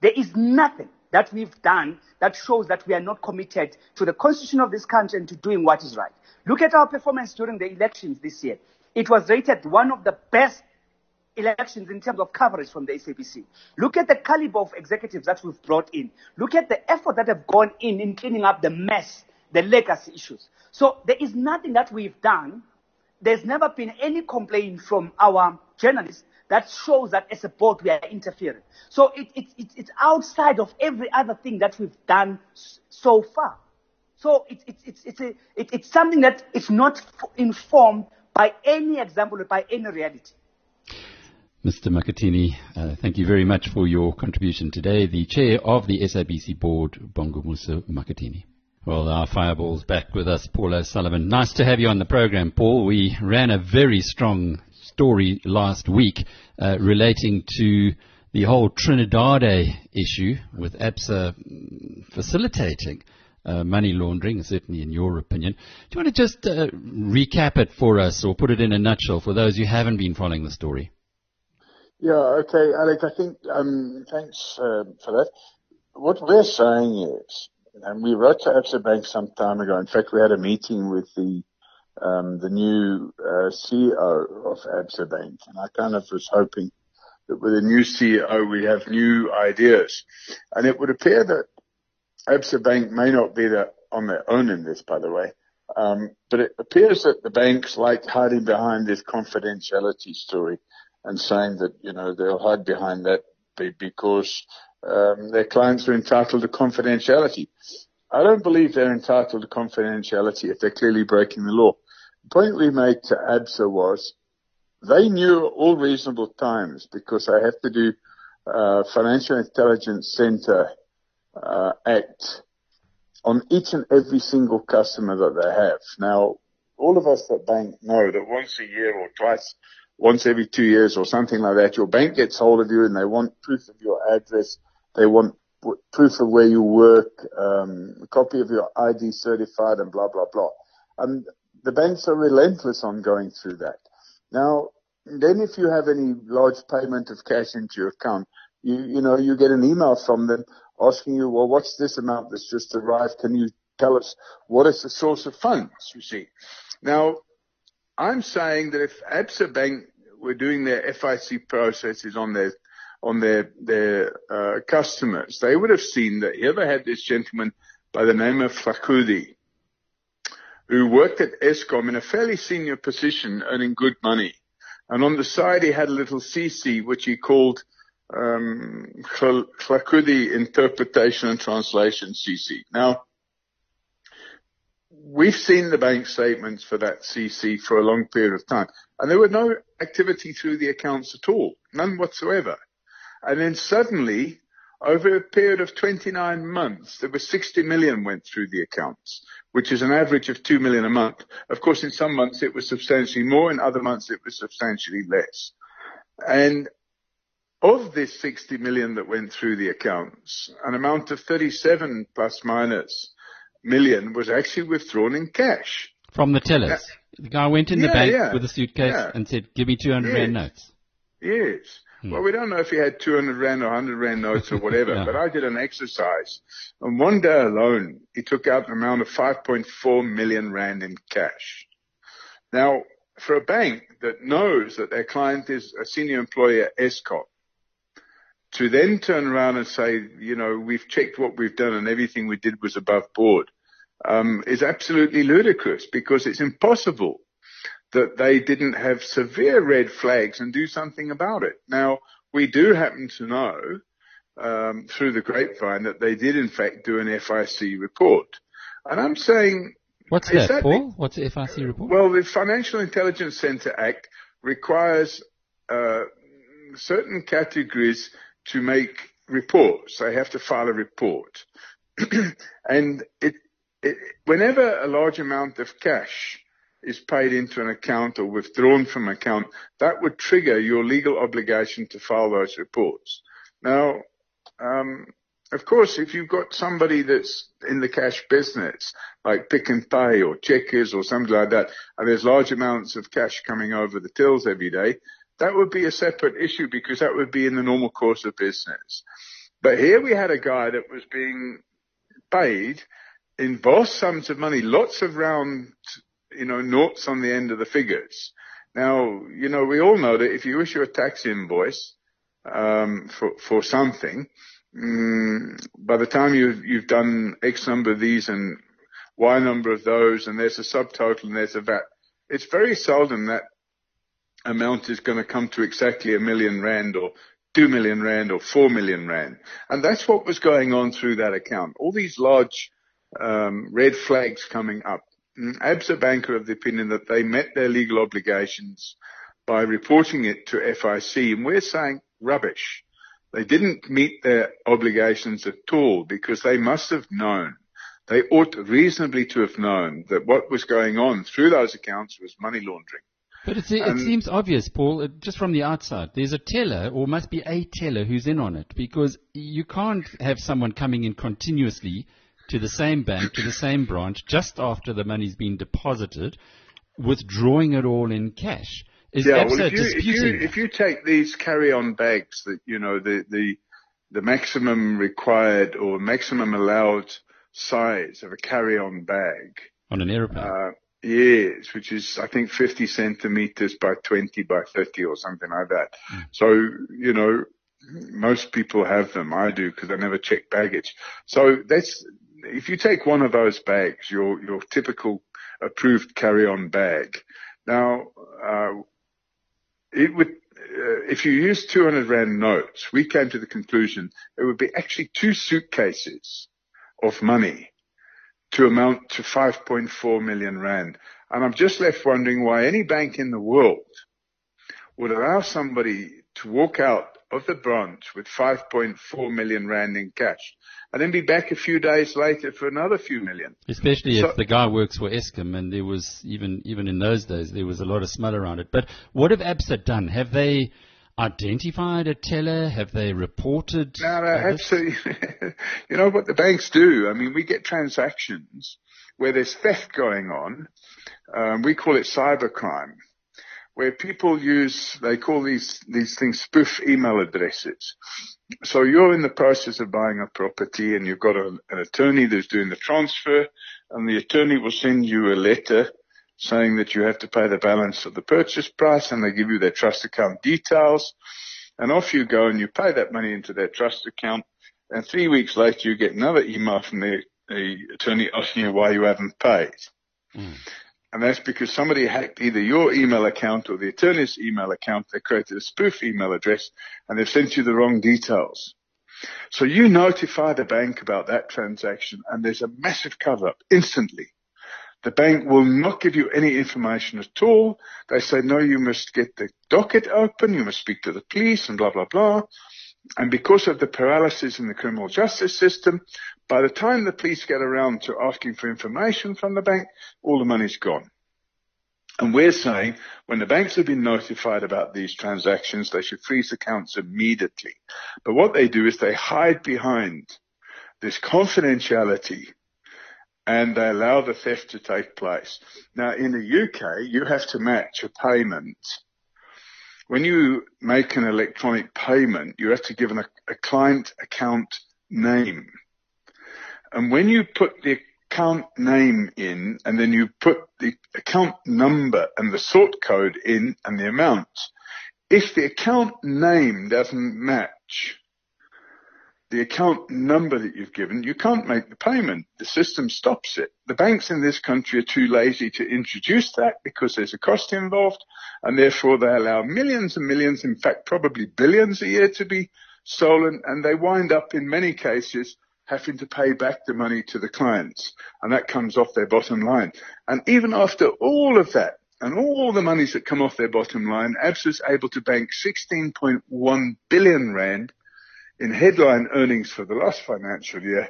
there is nothing that we've done that shows that we are not committed to the constitution of this country and to doing what is right. Look at our performance during the elections this year. It was rated one of the best elections in terms of coverage from the SABC. Look at the caliber of executives that we've brought in. Look at the effort that have gone in in cleaning up the mess, the legacy issues. So there is nothing that we've done. There's never been any complaint from our journalists that shows that as a board we are interfering. So it, it, it, it's outside of every other thing that we've done so far. So it, it, it's, it's, a, it, it's something that is not informed by any example by any reality. Mr. Makhathini, uh, thank you very much for your contribution today. The chair of the SABC board, Bongumusa Makhathini. Well, our fireball's back with us, Paul O'Sullivan. Nice to have you on the program, Paul. We ran a very strong story last week uh, relating to the whole Trinidad issue with ABSA facilitating uh, money laundering, certainly in your opinion. Do you want to just uh, recap it for us or put it in a nutshell for those who haven't been following the story? Yeah, okay, Alec, I think, um, thanks uh, for that. What we're saying is, and we wrote to Absa Bank some time ago. In fact, we had a meeting with the um, the new uh, CEO of Absa Bank, and I kind of was hoping that with a new CEO we have new ideas. And it would appear that Absa Bank may not be the, on their own in this, by the way. Um, but it appears that the banks like hiding behind this confidentiality story and saying that, you know, they'll hide behind that because um, their clients are entitled to confidentiality. I don't believe they're entitled to confidentiality if they're clearly breaking the law. The point we made to ABSA was they knew all reasonable times because I have to do uh, Financial Intelligence Center uh, Act on each and every single customer that they have. Now, all of us that bank know that once a year or twice, once every two years or something like that, your bank gets hold of you and they want proof of your address. They want proof of where you work, um, a copy of your ID certified and blah, blah, blah. And the banks are relentless on going through that. Now, then if you have any large payment of cash into your account, you, you know, you get an email from them asking you, well, what's this amount that's just arrived? Can you tell us what is the source of funds, you see? Now, I'm saying that if Absa Bank were doing their FIC processes on their on their their uh, customers, they would have seen that here ever had this gentleman by the name of Fakudi, who worked at Eskom in a fairly senior position, earning good money, and on the side he had a little CC which he called um, Fakudi Interpretation and Translation CC. Now we've seen the bank statements for that CC for a long period of time, and there were no activity through the accounts at all, none whatsoever. And then suddenly, over a period of 29 months, there was 60 million went through the accounts, which is an average of 2 million a month. Of course, in some months it was substantially more, in other months it was substantially less. And of this 60 million that went through the accounts, an amount of 37 plus minus million was actually withdrawn in cash. From the tellers. The guy went in the yeah, bank yeah, with a suitcase yeah. and said, give me 200 Yes. rand notes. Yes. Hmm. Well, we don't know if he had 200 rand or 100 rand notes or whatever, but I did an exercise. And one day alone, he took out an amount of 5.4 million rand in cash. Now, for a bank that knows that their client is a senior employee at Eskom, to then turn around and say, you know, we've checked what we've done and everything we did was above board, um, is absolutely ludicrous because it's impossible that they didn't have severe red flags and do something about it. Now, we do happen to know um, through the grapevine that they did in fact do an FIC report. And I'm saying, What's that, that Paul? What's the FIC report? well, the Financial Intelligence Center Act requires uh, certain categories to make reports. They have to file a report. and it, whenever a large amount of cash is paid into an account or withdrawn from an account, that would trigger your legal obligation to file those reports. Now, um, of course, if you've got somebody that's in the cash business, like Pick n Pay or Checkers or something like that, and there's large amounts of cash coming over the tills every day, that would be a separate issue because that would be in the normal course of business. But here we had a guy that was being paid in sums of money, lots of round, you know, noughts on the end of the figures. Now, you know, we all know that if you issue a tax invoice, um, for, for something, mm, by the time you've, you've done X number of these and Y number of those, and there's a subtotal and there's a VAT, it's very seldom that amount is going to come to exactly a million rand or two million rand or four million rand. And that's what was going on through that account. All these large um, red flags coming up. Mm, ABSA Bank are of the opinion that they met their legal obligations by reporting it to FIC, and we're saying rubbish. They didn't meet their obligations at all because they must have known. They ought reasonably to have known that what was going on through those accounts was money laundering. But it's, it Um, seems obvious, Paul, just from the outside. There's a teller, or must be a teller, who's in on it, because you can't have someone coming in continuously to the same bank, to the same branch, just after the money's been deposited, withdrawing it all in cash. Is Yeah, well, if you, if you, if you take these carry-on bags that, you know, the, the, the maximum required or maximum allowed size of a carry-on bag, on an aeroplane? uh, yes, which is, I think 50 centimeters by 20 by 30 or something like that. So, you know, most people have them. I do because I never check baggage. So that's, if you take one of those bags, your, your typical approved carry-on bag, now, uh, it would, uh, if you use 200 rand notes, we came to the conclusion it would be actually two suitcases of money to amount to 5.4 million rand. And I'm just left wondering why any bank in the world would allow somebody to walk out of the branch with 5.4 million rand in cash and then be back a few days later for another few million. Especially So- if the guy works for Eskom, and there was even even in those days there was a lot of smell around it. But what have ABSA done? Have they identified a teller? Have they reported? No, no, absolutely. you know what the banks do? I mean, we get transactions where there's theft going on. Um, we call it cybercrime, where people use, they call these, these things spoof email addresses. So you're in the process of buying a property and you've got a, an attorney that's doing the transfer and the attorney will send you a letter saying that you have to pay the balance of the purchase price and they give you their trust account details. And off you go and you pay that money into their trust account. And three weeks later, you get another email from the, the attorney asking you why you haven't paid. Hmm. And that's because somebody hacked either your email account or the attorney's email account. They created a spoof email address and they've sent you the wrong details. So you notify the bank about that transaction and there's a massive cover up instantly. The bank will not give you any information at all. They say, no, you must get the docket open. You must speak to the police and blah, blah, blah. And because of the paralysis in the criminal justice system, by the time the police get around to asking for information from the bank, all the money's gone. And we're saying when the banks have been notified about these transactions, they should freeze accounts immediately. But what they do is they hide behind this confidentiality and they allow the theft to take place. Now in the UK, you have to match a payment. When you make an electronic payment, you have to give an, a client account name. And when you put the account name in and then you put the account number and the sort code in and the amount, if the account name doesn't match the account number that you've given, you can't make the payment. The system stops it. The banks in this country are too lazy to introduce that because there's a cost involved and therefore they allow millions and millions, in fact probably billions a year to be stolen and they wind up in many cases having to pay back the money to the clients and that comes off their bottom line. And even after all of that and all the monies that come off their bottom line, ABSA is able to bank 16.1 billion rand in headline earnings for the last financial year.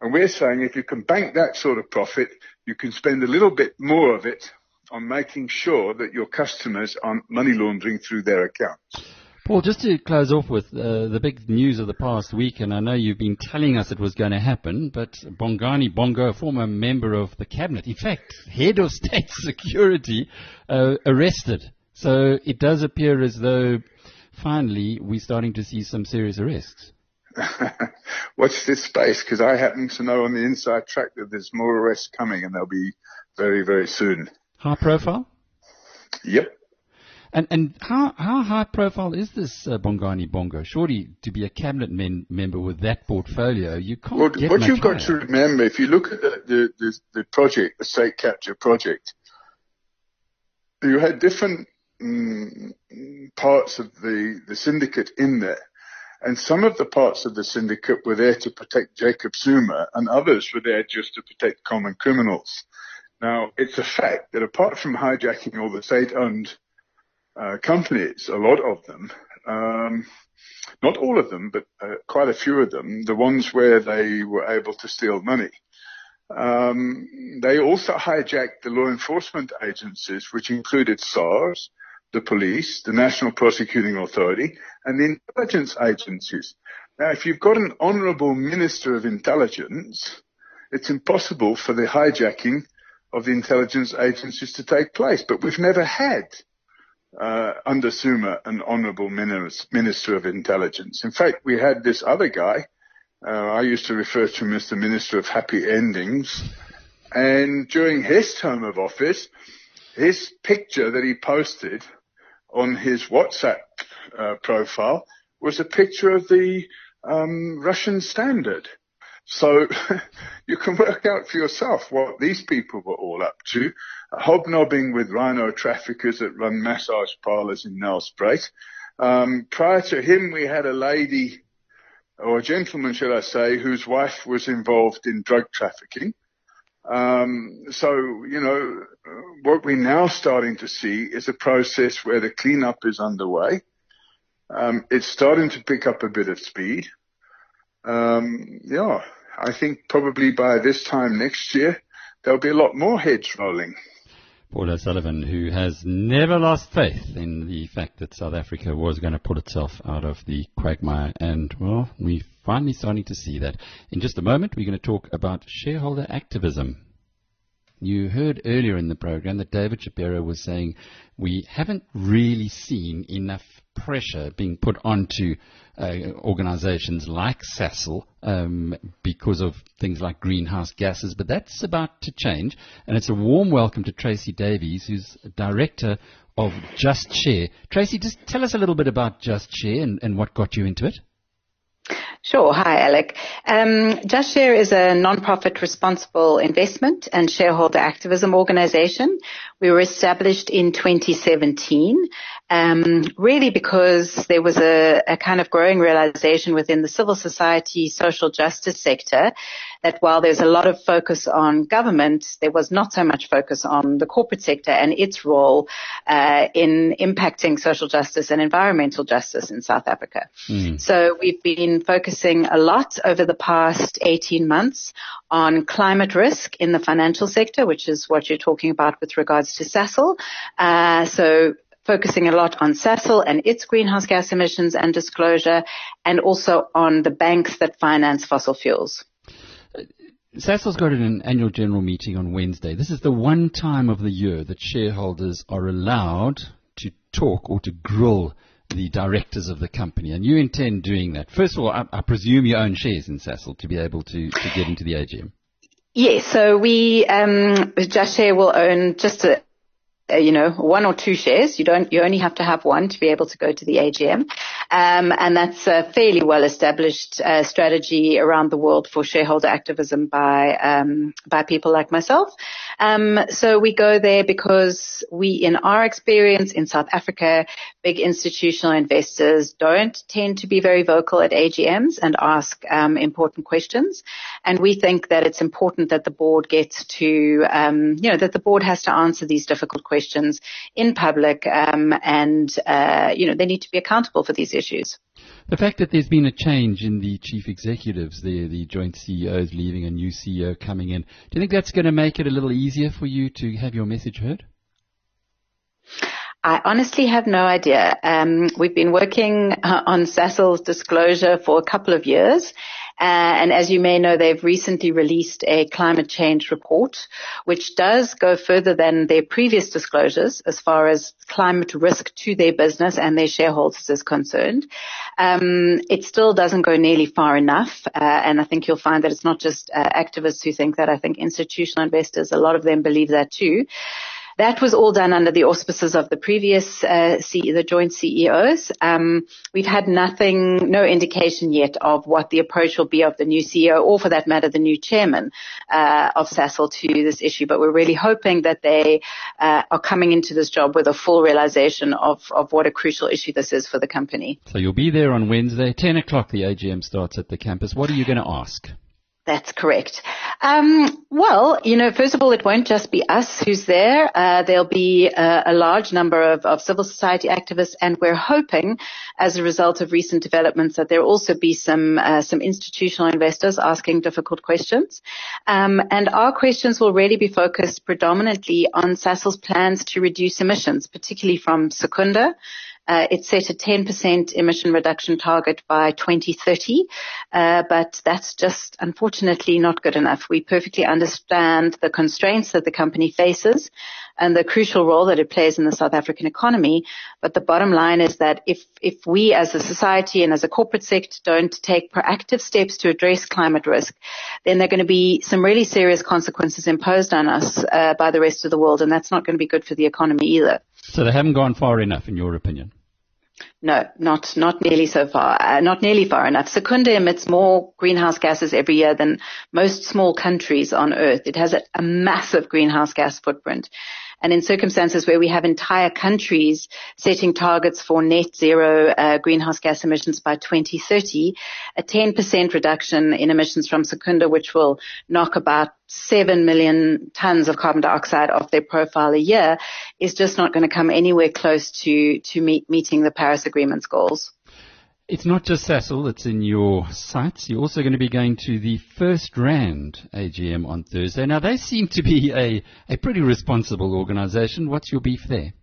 And we're saying if you can bank that sort of profit, you can spend a little bit more of it on making sure that your customers aren't money laundering through their accounts. Paul, just to close off with uh, the big news of the past week, and I know you've been telling us it was going to happen, but Bongani Bongo, a former member of the cabinet, in fact, head of state security, uh, arrested. So it does appear as though finally we're starting to see some serious arrests. Watch this space because I happen to know on the inside track that there's more arrests coming and they'll be very, very soon. High profile? Yep. And and how how high profile is this uh, Bongani Bongo? Surely to be a cabinet men, member with that portfolio, you can't Well, get what much you've got to remember, if you look at the, the, the, the project, the state capture project, you had different mm, parts of the, the syndicate in there. And some of the parts of the syndicate were there to protect Jacob Zuma and others were there just to protect common criminals. Now, it's a fact that apart from hijacking all the state-owned uh, companies, a lot of them, um, not all of them, but uh, quite a few of them, the ones where they were able to steal money. Um, they also hijacked the law enforcement agencies, which included SARS, the police, the National Prosecuting Authority, and the intelligence agencies. Now, if you've got an honourable Minister of Intelligence, it's impossible for the hijacking of the intelligence agencies to take place. But we've never had uh, under Zuma an honourable Minister of Intelligence. In fact, we had this other guy. Uh, I used to refer to him as the Minister of Happy Endings. And during his term of office, his picture that he posted on his WhatsApp uh, profile was a picture of the um, Russian standard. So you can work out for yourself what these people were all up to, hobnobbing with rhino traffickers that run massage parlors in Nelspruit. Um, prior to him, we had a lady, or a gentleman, should I say, whose wife was involved in drug trafficking. Um, so, you know, what we're now starting to see is a process where the cleanup is underway. Um, it's starting to pick up a bit of speed. Um, yeah, I think probably by this time next year, there'll be a lot more heads rolling. Paul O'Sullivan, who has never lost faith in the fact that South Africa was going to pull itself out of the quagmire. And, well, we're finally starting to see that. In just a moment, we're going to talk about shareholder activism. You heard earlier in the program that David Shapiro was saying we haven't really seen enough pressure being put onto uh, organizations like Sasol um, because of things like greenhouse gases, but that's about to change. And it's a warm welcome to Tracey Davies, who's director of Just Share. Tracey, just tell us a little bit about Just Share and, and what got you into it. Sure. Hi, Alec. Um, Just Share is a non-profit responsible investment and shareholder activism organization. We were established in 2017, um, really because there was a, a kind of growing realization within the civil society social justice sector that while there's a lot of focus on government, there was not so much focus on the corporate sector and its role uh, in impacting social justice and environmental justice in South Africa. Mm. So we've been focusing a lot over the past 18 months on climate risk in the financial sector, which is what you're talking about with regards to Sasol. Uh, so focusing a lot on Sasol and its greenhouse gas emissions and disclosure, and also on the banks that finance fossil fuels. Sasol's got an annual general meeting on Wednesday. This is the one time of the year that shareholders are allowed to talk or to grill the directors of the company, and you intend doing that. First of all, I, I presume you own shares in Sasol to be able to, to get into the AGM. Yes, so we, um, will own just a, you know, one or two shares. You don't, you only have to have one to be able to go to the AGM. Um, and that's a fairly well established uh, strategy around the world for shareholder activism by, um, by people like myself. Um, so we go there because we, in our experience in South Africa, big institutional investors don't tend to be very vocal at AGMs and ask um, important questions. And we think that it's important that the board gets to, um, you know, that the board has to answer these difficult questions in public, um, and uh, you know, they need to be accountable for these issues. The fact that there's been a change in the chief executives, the, the joint CEOs leaving, a new CEO coming in, do you think that's going to make it a little easier for you to have your message heard? I honestly have no idea. Um, we've been working uh, on Sasol's disclosure for a couple of years. Uh, and as you may know, they've recently released a climate change report, which does go further than their previous disclosures as far as climate risk to their business and their shareholders is concerned. Um, it still doesn't go nearly far enough. Uh, and I think you'll find that it's not just uh, activists who think that. I think institutional investors, a lot of them believe that too. That was all done under the auspices of the previous uh, C- the joint CEOs. Um, we've had nothing, no indication yet of what the approach will be of the new CEO, or for that matter, the new chairman uh, of Sasol to this issue. But we're really hoping that they uh, are coming into this job with a full realization of, of what a crucial issue this is for the company. So you'll be there on Wednesday, 10 o'clock. The AGM starts at the campus. What are you going to ask? That's correct. Um, well, you know, first of all, it won't just be us who's there. Uh, there'll be a, a large number of, of, civil society activists, and we're hoping, as a result of recent developments, that there'll also be some uh, some institutional investors asking difficult questions. Um, and our questions will really be focused predominantly on Sasol's plans to reduce emissions, particularly from Secunda. Uh, it set a 10% emission reduction target by 2030, uh, but that's just unfortunately not good enough. We perfectly understand the constraints that the company faces and the crucial role that it plays in the South African economy. But the bottom line is that if, if we as a society and as a corporate sector don't take proactive steps to address climate risk, then there are going to be some really serious consequences imposed on us uh, by the rest of the world, and that's not going to be good for the economy either. So they haven't gone far enough, in your opinion? No, not not nearly so far. Uh, not nearly far enough. Secunda emits more greenhouse gases every year than most small countries on Earth. It has a, a massive greenhouse gas footprint. And in circumstances where we have entire countries setting targets for net zero uh, greenhouse gas emissions by 2030, a 10% reduction in emissions from Secunda, which will knock about 7 million tons of carbon dioxide off their profile a year, is just not going to come anywhere close to, to meet, meeting the Paris Agreement's goals. It's not just Sasol that's in your sights. You're also going to be going to the FirstRand AGM on Thursday. Now, they seem to be a, a pretty responsible organization. What's your beef there?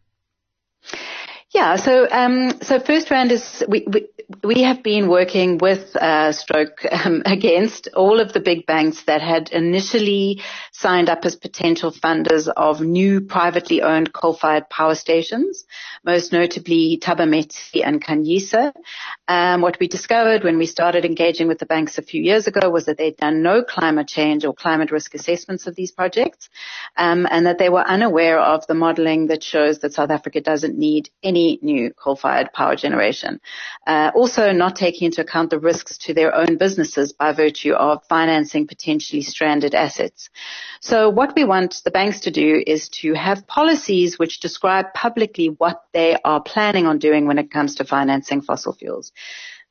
Yeah, so um, so FirstRand is we, we we have been working with uh, Stroke um, against all of the big banks that had initially signed up as potential funders of new privately owned coal-fired power stations, most notably Thabametsi and Khanyisa. Um, what we discovered when we started engaging with the banks a few years ago was that they'd done no climate change or climate risk assessments of these projects, um, and that they were unaware of the modelling that shows that South Africa doesn't need any new coal-fired power generation. Uh, also not taking into account the risks to their own businesses by virtue of financing potentially stranded assets. So what we want the banks to do is to have policies which describe publicly what they are planning on doing when it comes to financing fossil fuels.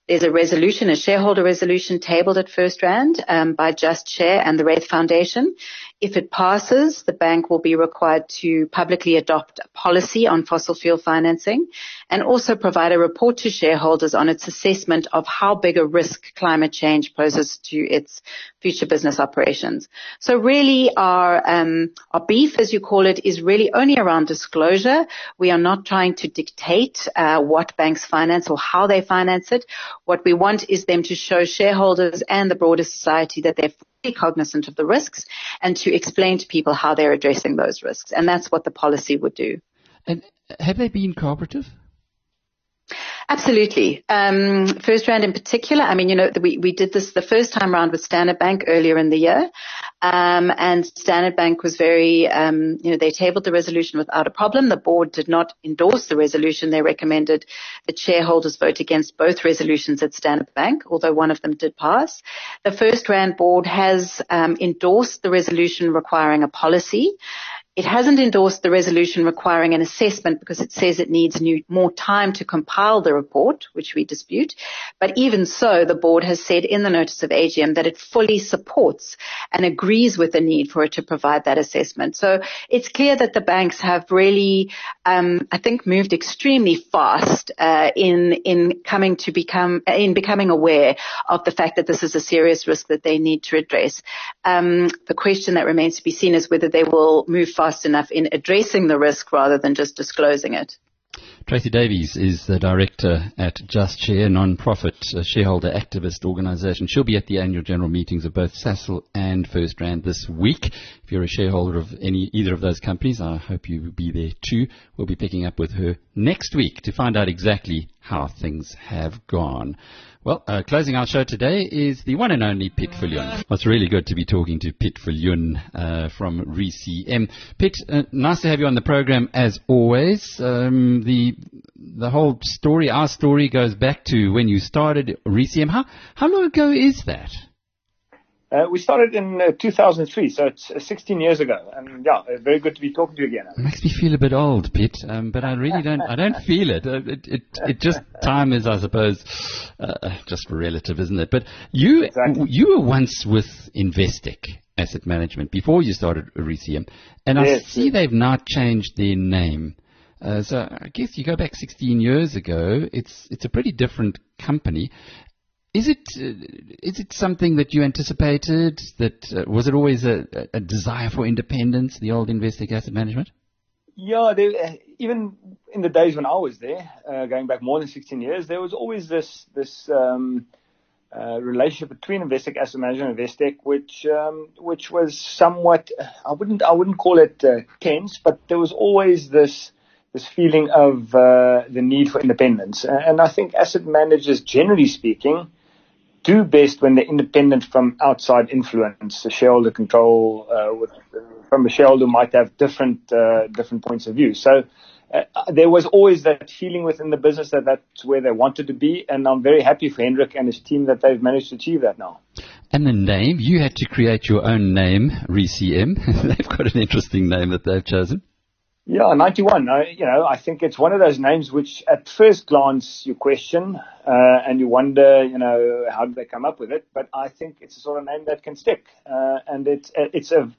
There's a resolution, a shareholder resolution tabled at FirstRand um, by Just Share and the Raith Foundation. If it passes, the bank will be required to publicly adopt a policy on fossil fuel financing and also provide a report to shareholders on its assessment of how big a risk climate change poses to its future business operations. So really our, um, our beef, as you call it, is really only around disclosure. We are not trying to dictate uh, what banks finance or how they finance it. What we want is them to show shareholders and the broader society that they're cognizant of the risks and to explain to people how they're addressing those risks. And that's what the policy would do. And have they been cooperative? Absolutely. Um, round in particular, I mean, you know, we, we did this the first time around with Standard Bank earlier in the year. Um, and Standard Bank was very, um, you know, they tabled the resolution without a problem. The board did not endorse the resolution. They recommended that shareholders vote against both resolutions at Standard Bank, although one of them did pass. The FirstRand board has um, endorsed the resolution requiring a policy. It hasn't endorsed the resolution requiring an assessment because it says it needs new, more time to compile the report, which we dispute. But even so, the board has said in the notice of AGM that it fully supports and agrees with the need for it to provide that assessment. So it's clear that the banks have really, um, I think, moved extremely fast uh, in in coming to become in becoming aware of the fact that this is a serious risk that they need to address. Um, the question that remains to be seen is whether they will move fast fast enough in addressing the risk rather than just disclosing it. Tracey Davies is the director at Just Share, a non-profit uh, shareholder activist organisation. She'll be at the annual general meetings of both Sasol and First FirstRand this week. If you're a shareholder of any either of those companies, I hope you will be there too. We'll be picking up with her next week to find out exactly how things have gone. Well, uh, closing our show today is the one and only Piet Viljoen. Well, it's really good to be talking to Piet Viljoen uh, from ReCM. Piet, uh, nice to have you on the program as always. Um, the the whole story, our story, goes back to when you started ReCM. How how long ago is that? Uh, we started in uh, 2003, so it's uh, 16 years ago, and yeah, uh, very good to be talking to you again. It makes me feel a bit old, Piet, um, but I really don't. I don't feel it. Uh, it. It, it, just time is, I suppose, uh, just relative, isn't it? But you, exactly. you were once with Investec Asset Management before you started ReCM, and yes, I see they've now changed their name. So I guess you go back 16 years ago. It's it's a pretty different company, is it uh, is it something that you anticipated? That uh, was it always a, a, desire for independence, the old Investec Asset Management? Yeah, they, uh, even in the days when I was there, uh, going back more than 16 years, there was always this this um, uh, relationship between Investec Asset Management and Investec, which um, which was somewhat I wouldn't I wouldn't call it uh, tense, but there was always this this feeling of the need for independence, and I think asset managers, generally speaking do best when they're independent from outside influence, the shareholder control, uh, with, from a shareholder might have different, uh, different points of view. So, uh, there was always that feeling within the business that that's where they wanted to be, and I'm very happy for Hendrik and his team that they've managed to achieve that now. And the name, you had to create your own name, ReCM. they've got an interesting name that they've chosen. Yeah, 91. I, you know, I think it's one of those names which at first glance you question, uh, and you wonder, you know, how did they come up with it? But I think it's a sort of name that can stick. Uh, and it's, it's of,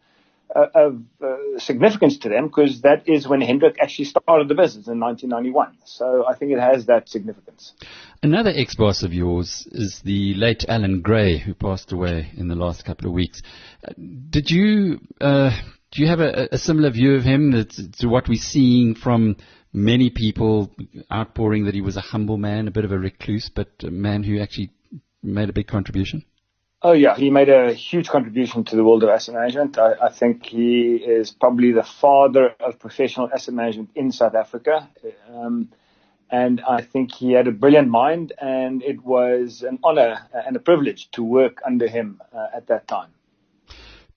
of uh, significance to them because that is when Hendrik actually started the business in 1991. So I think it has that significance. Another ex-boss of yours is the late Allan Gray, who passed away in the last couple of weeks. Uh, did you uh, do you have a, a similar view of him to, to what we're seeing from many people outpouring that he was a humble man, a bit of a recluse, but a man who actually made a big contribution? Oh yeah, he made a huge contribution to the world of asset management. I, I, think he is probably the father of professional asset management in South Africa. Um, and I think he had a brilliant mind and it was an honor and a privilege to work under him uh, at that time.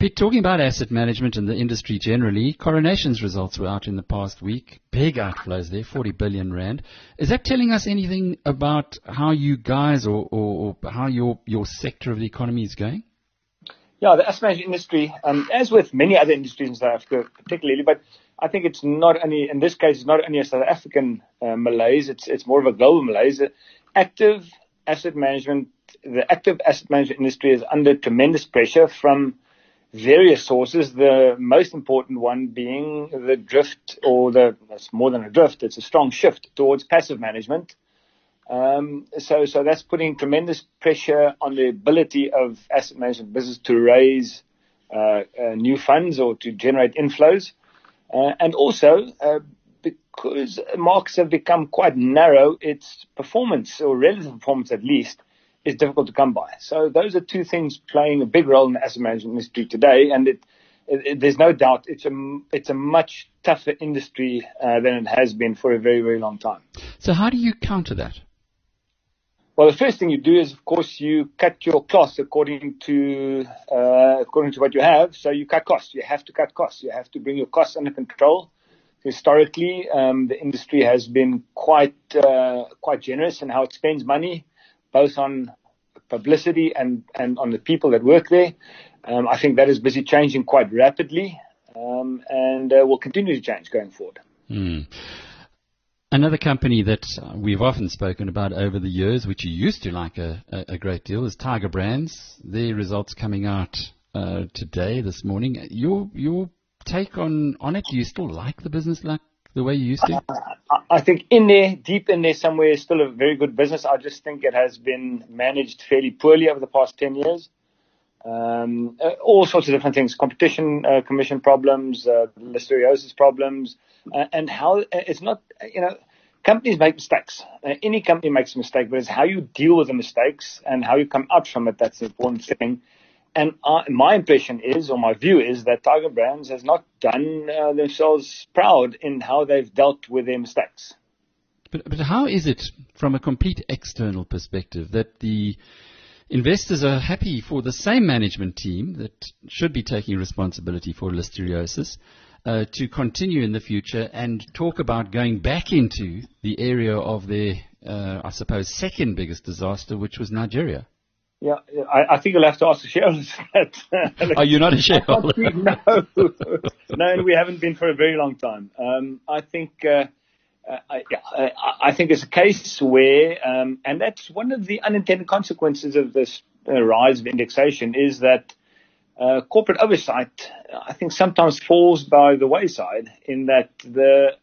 Piet, talking about asset management and the industry generally, Coronation's results were out in the past week. Big outflows there, 40 billion rand. Is that telling us anything about how you guys or, or, or how your, your sector of the economy is going? Yeah, the asset management industry, um, as with many other industries in South Africa particularly, but I think it's not only, in this case, it's not only a South African uh, malaise, it's, it's more of a global malaise. Active asset management, the active asset management industry is under tremendous pressure from various sources, the most important one being the drift or the, it's more than a drift, it's a strong shift towards passive management. Um, so, so that's putting tremendous pressure on the ability of asset management business to raise uh, uh, new funds or to generate inflows. Uh, and also, uh, because markets have become quite narrow, its performance or relative performance at least is difficult to come by. So those are two things playing a big role in the asset management industry today, and it, it, it, there's no doubt it's a it's a much tougher industry uh, than it has been for a very very long time. So how do you counter that? Well, the first thing you do is, of course, you cut your costs according to uh, according to what you have. So you cut costs. You have to cut costs. You have to bring your costs under control. Historically, um, the industry has been quite uh, quite generous in how it spends money both on publicity and, and on the people that work there. Um, I think that is busy changing quite rapidly um, and uh, will continue to change going forward. Mm. Another company that we've often spoken about over the years, which you used to like a, a, great deal, is Tiger Brands. Their results coming out uh, today, this morning. Your your take on, on it? Do you still like the business like the way you used to? I think in there, deep in there somewhere, is still a very good business. I just think it has been managed fairly poorly over the past 10 years. Um, uh, all sorts of different things, competition uh, commission problems, uh, listeriosis problems, uh, and how uh, it's not, you know, companies make mistakes. Uh, any company makes a mistake, but it's how you deal with the mistakes and how you come out from it that's the important thing. And uh, my impression is, or my view is, that Tiger Brands has not done uh, themselves proud in how they've dealt with their mistakes. But, but how is it, from a complete external perspective, that the investors are happy for the same management team that should be taking responsibility for listeriosis uh, to continue in the future and talk about going back into the area of their, uh, I suppose, second biggest disaster, which was Nigeria? Yeah, I, I think you'll have to ask the shareholders that. Are you not a shareholder? no, no, and we haven't been for a very long time. Um, I think, uh, uh, I, yeah, I, think it's a case where, um, and that's one of the unintended consequences of this uh, rise of indexation is that uh, corporate oversight, I think, sometimes falls by the wayside in that the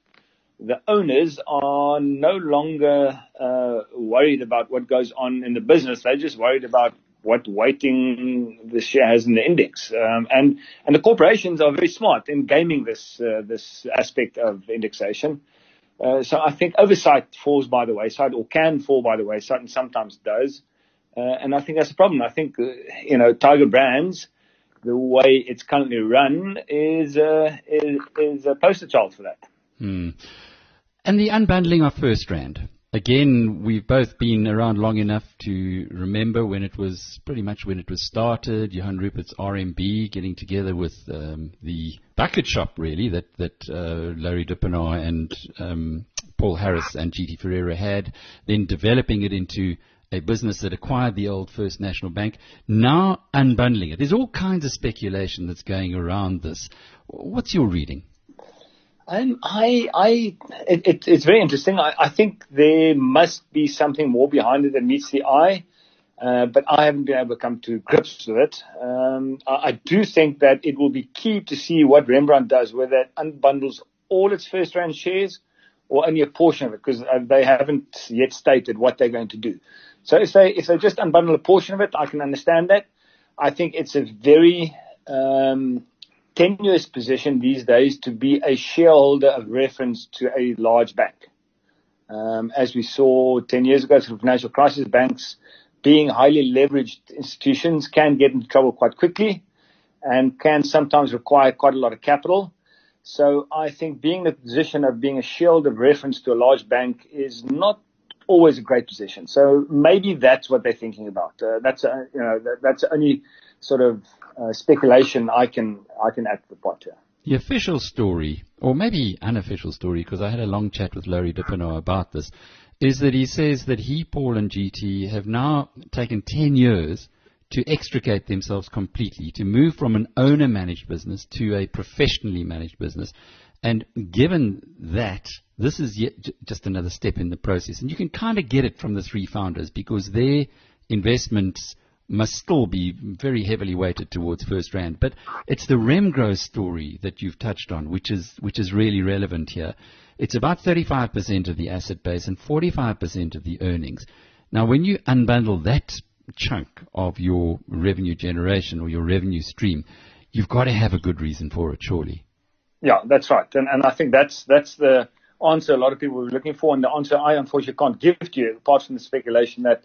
the owners are no longer uh, worried about what goes on in the business. They're just worried about what weighting the share has in the index. Um, and and the corporations are very smart in gaming this uh, this aspect of indexation. Uh, so I think oversight falls by the wayside, or can fall by the wayside, and sometimes does. Uh, and I think that's a problem. I think uh, you know Tiger Brands, the way it's currently run, is uh, is is a poster child for that. Hmm. And the unbundling of FirstRand. Again, we've both been around long enough to remember when it was pretty much when it was started. Johann Rupert's RMB getting together with um, the bucket shop, really, that that uh, Larry Dippenaar and um, Paul Harris and GT Ferreira had, then developing it into a business that acquired the old First National Bank, now unbundling it. There's all kinds of speculation that's going around this. What's your reading? Um, I, I, it, it, it's very interesting. I, I think there must be something more behind it than meets the eye. Uh, but I haven't been able to come to grips with it. Um, I, I, do think that it will be key to see what Rembrandt does, whether it unbundles all its FirstRand shares or only a portion of it, because uh, they haven't yet stated what they're going to do. So if they if they just unbundle a portion of it, I can understand that. I think it's a very um, tenuous position these days to be a shareholder of reference to a large bank. Um, as we saw 10 years ago through financial crisis, banks being highly leveraged institutions can get into trouble quite quickly and can sometimes require quite a lot of capital. So I think being in the position of being a shield of reference to a large bank is not always a great position. So maybe that's what they're thinking about. Uh, that's a, you know that, that's only sort of uh, speculation I can I can add to the pot here. The official story, or maybe unofficial story, because I had a long chat with Larry Dippenaar about this, is that he says that he, Paul, and GT have now taken 10 years to extricate themselves completely, to move from an owner managed business to a professionally managed business. And given that, this is yet just another step in the process. And you can kind of get it from the three founders because their investments must still be very heavily weighted towards FirstRand. But it's the Remgro story that you've touched on, which is, which is really relevant here. It's about 35% of the asset base and 45% of the earnings. Now, when you unbundle that chunk of your revenue generation or your revenue stream, you've got to have a good reason for it, surely. Yeah, that's right. And, and I think that's, that's the answer a lot of people were looking for. And the answer I unfortunately can't give to you, apart from the speculation that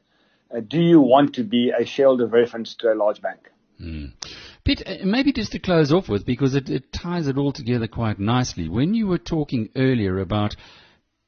do you want to be a shareholder reference to a large bank? Mm. Piet, uh, maybe just to close off with, because it, it ties it all together quite nicely. When you were talking earlier about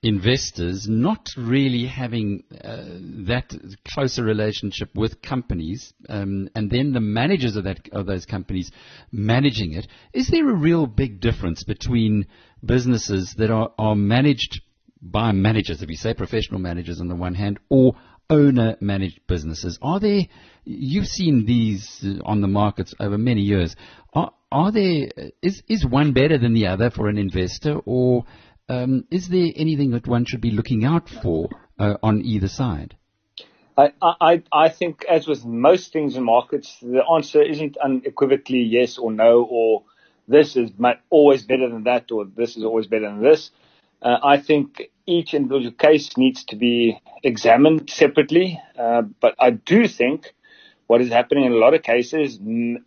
investors not really having uh, that closer relationship with companies, um, and then the managers of that of those companies managing it. Is there a real big difference between businesses that are, are managed by managers, if you say professional managers on the one hand, or owner managed businesses? Are there, you've seen these uh, on the markets over many years. Are, are there, is, is one better than the other for an investor or um, is there anything that one should be looking out for uh, on either side? I, I, I think, as with most things in markets, the answer isn't unequivocally yes or no, or this is always better than that, or this is always better than this. Uh, I think each individual case needs to be examined separately. Uh, but I do think what is happening in a lot of cases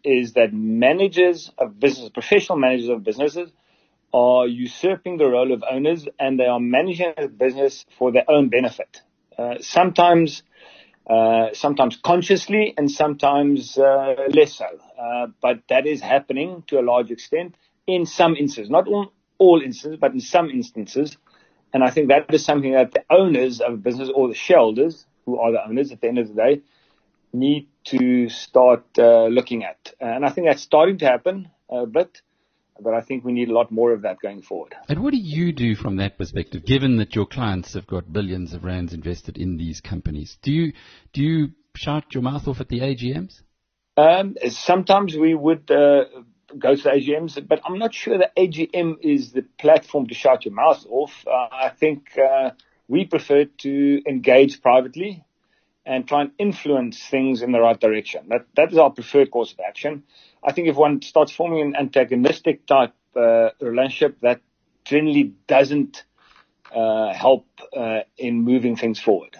is that managers of business, professional managers of businesses, are usurping the role of owners and they are managing a business for their own benefit. Uh, sometimes, uh, sometimes consciously and sometimes uh, less so. Uh, but that is happening to a large extent in some instances, not all, all instances, but in some instances. And I think that is something that the owners of a business or the shareholders, who are the owners at the end of the day, need to start uh, looking at. And I think that's starting to happen a bit, but I think we need a lot more of that going forward. And what do you do from that perspective, given that your clients have got billions of rands invested in these companies? Do you, do you shout your mouth off at the AGMs? Um, sometimes we would uh, go to AGMs, but I'm not sure the AGM is the platform to shout your mouth off. Uh, I think uh, we prefer to engage privately and try and influence things in the right direction. That that is our preferred course of action. I think if one starts forming an antagonistic type uh, relationship, that generally doesn't uh, help uh, in moving things forward.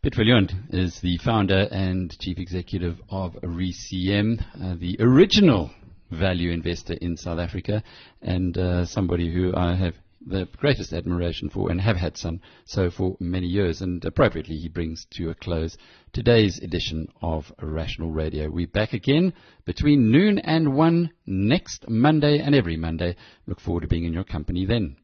Piet Viljoen is the founder and chief executive of ReCM, uh, the original value investor in South Africa and uh, somebody who I have the greatest admiration for and have had some so for many years. And appropriately, he brings to a close today's edition of Rational Radio. We're back again between noon and one next Monday and every Monday. Look forward to being in your company then.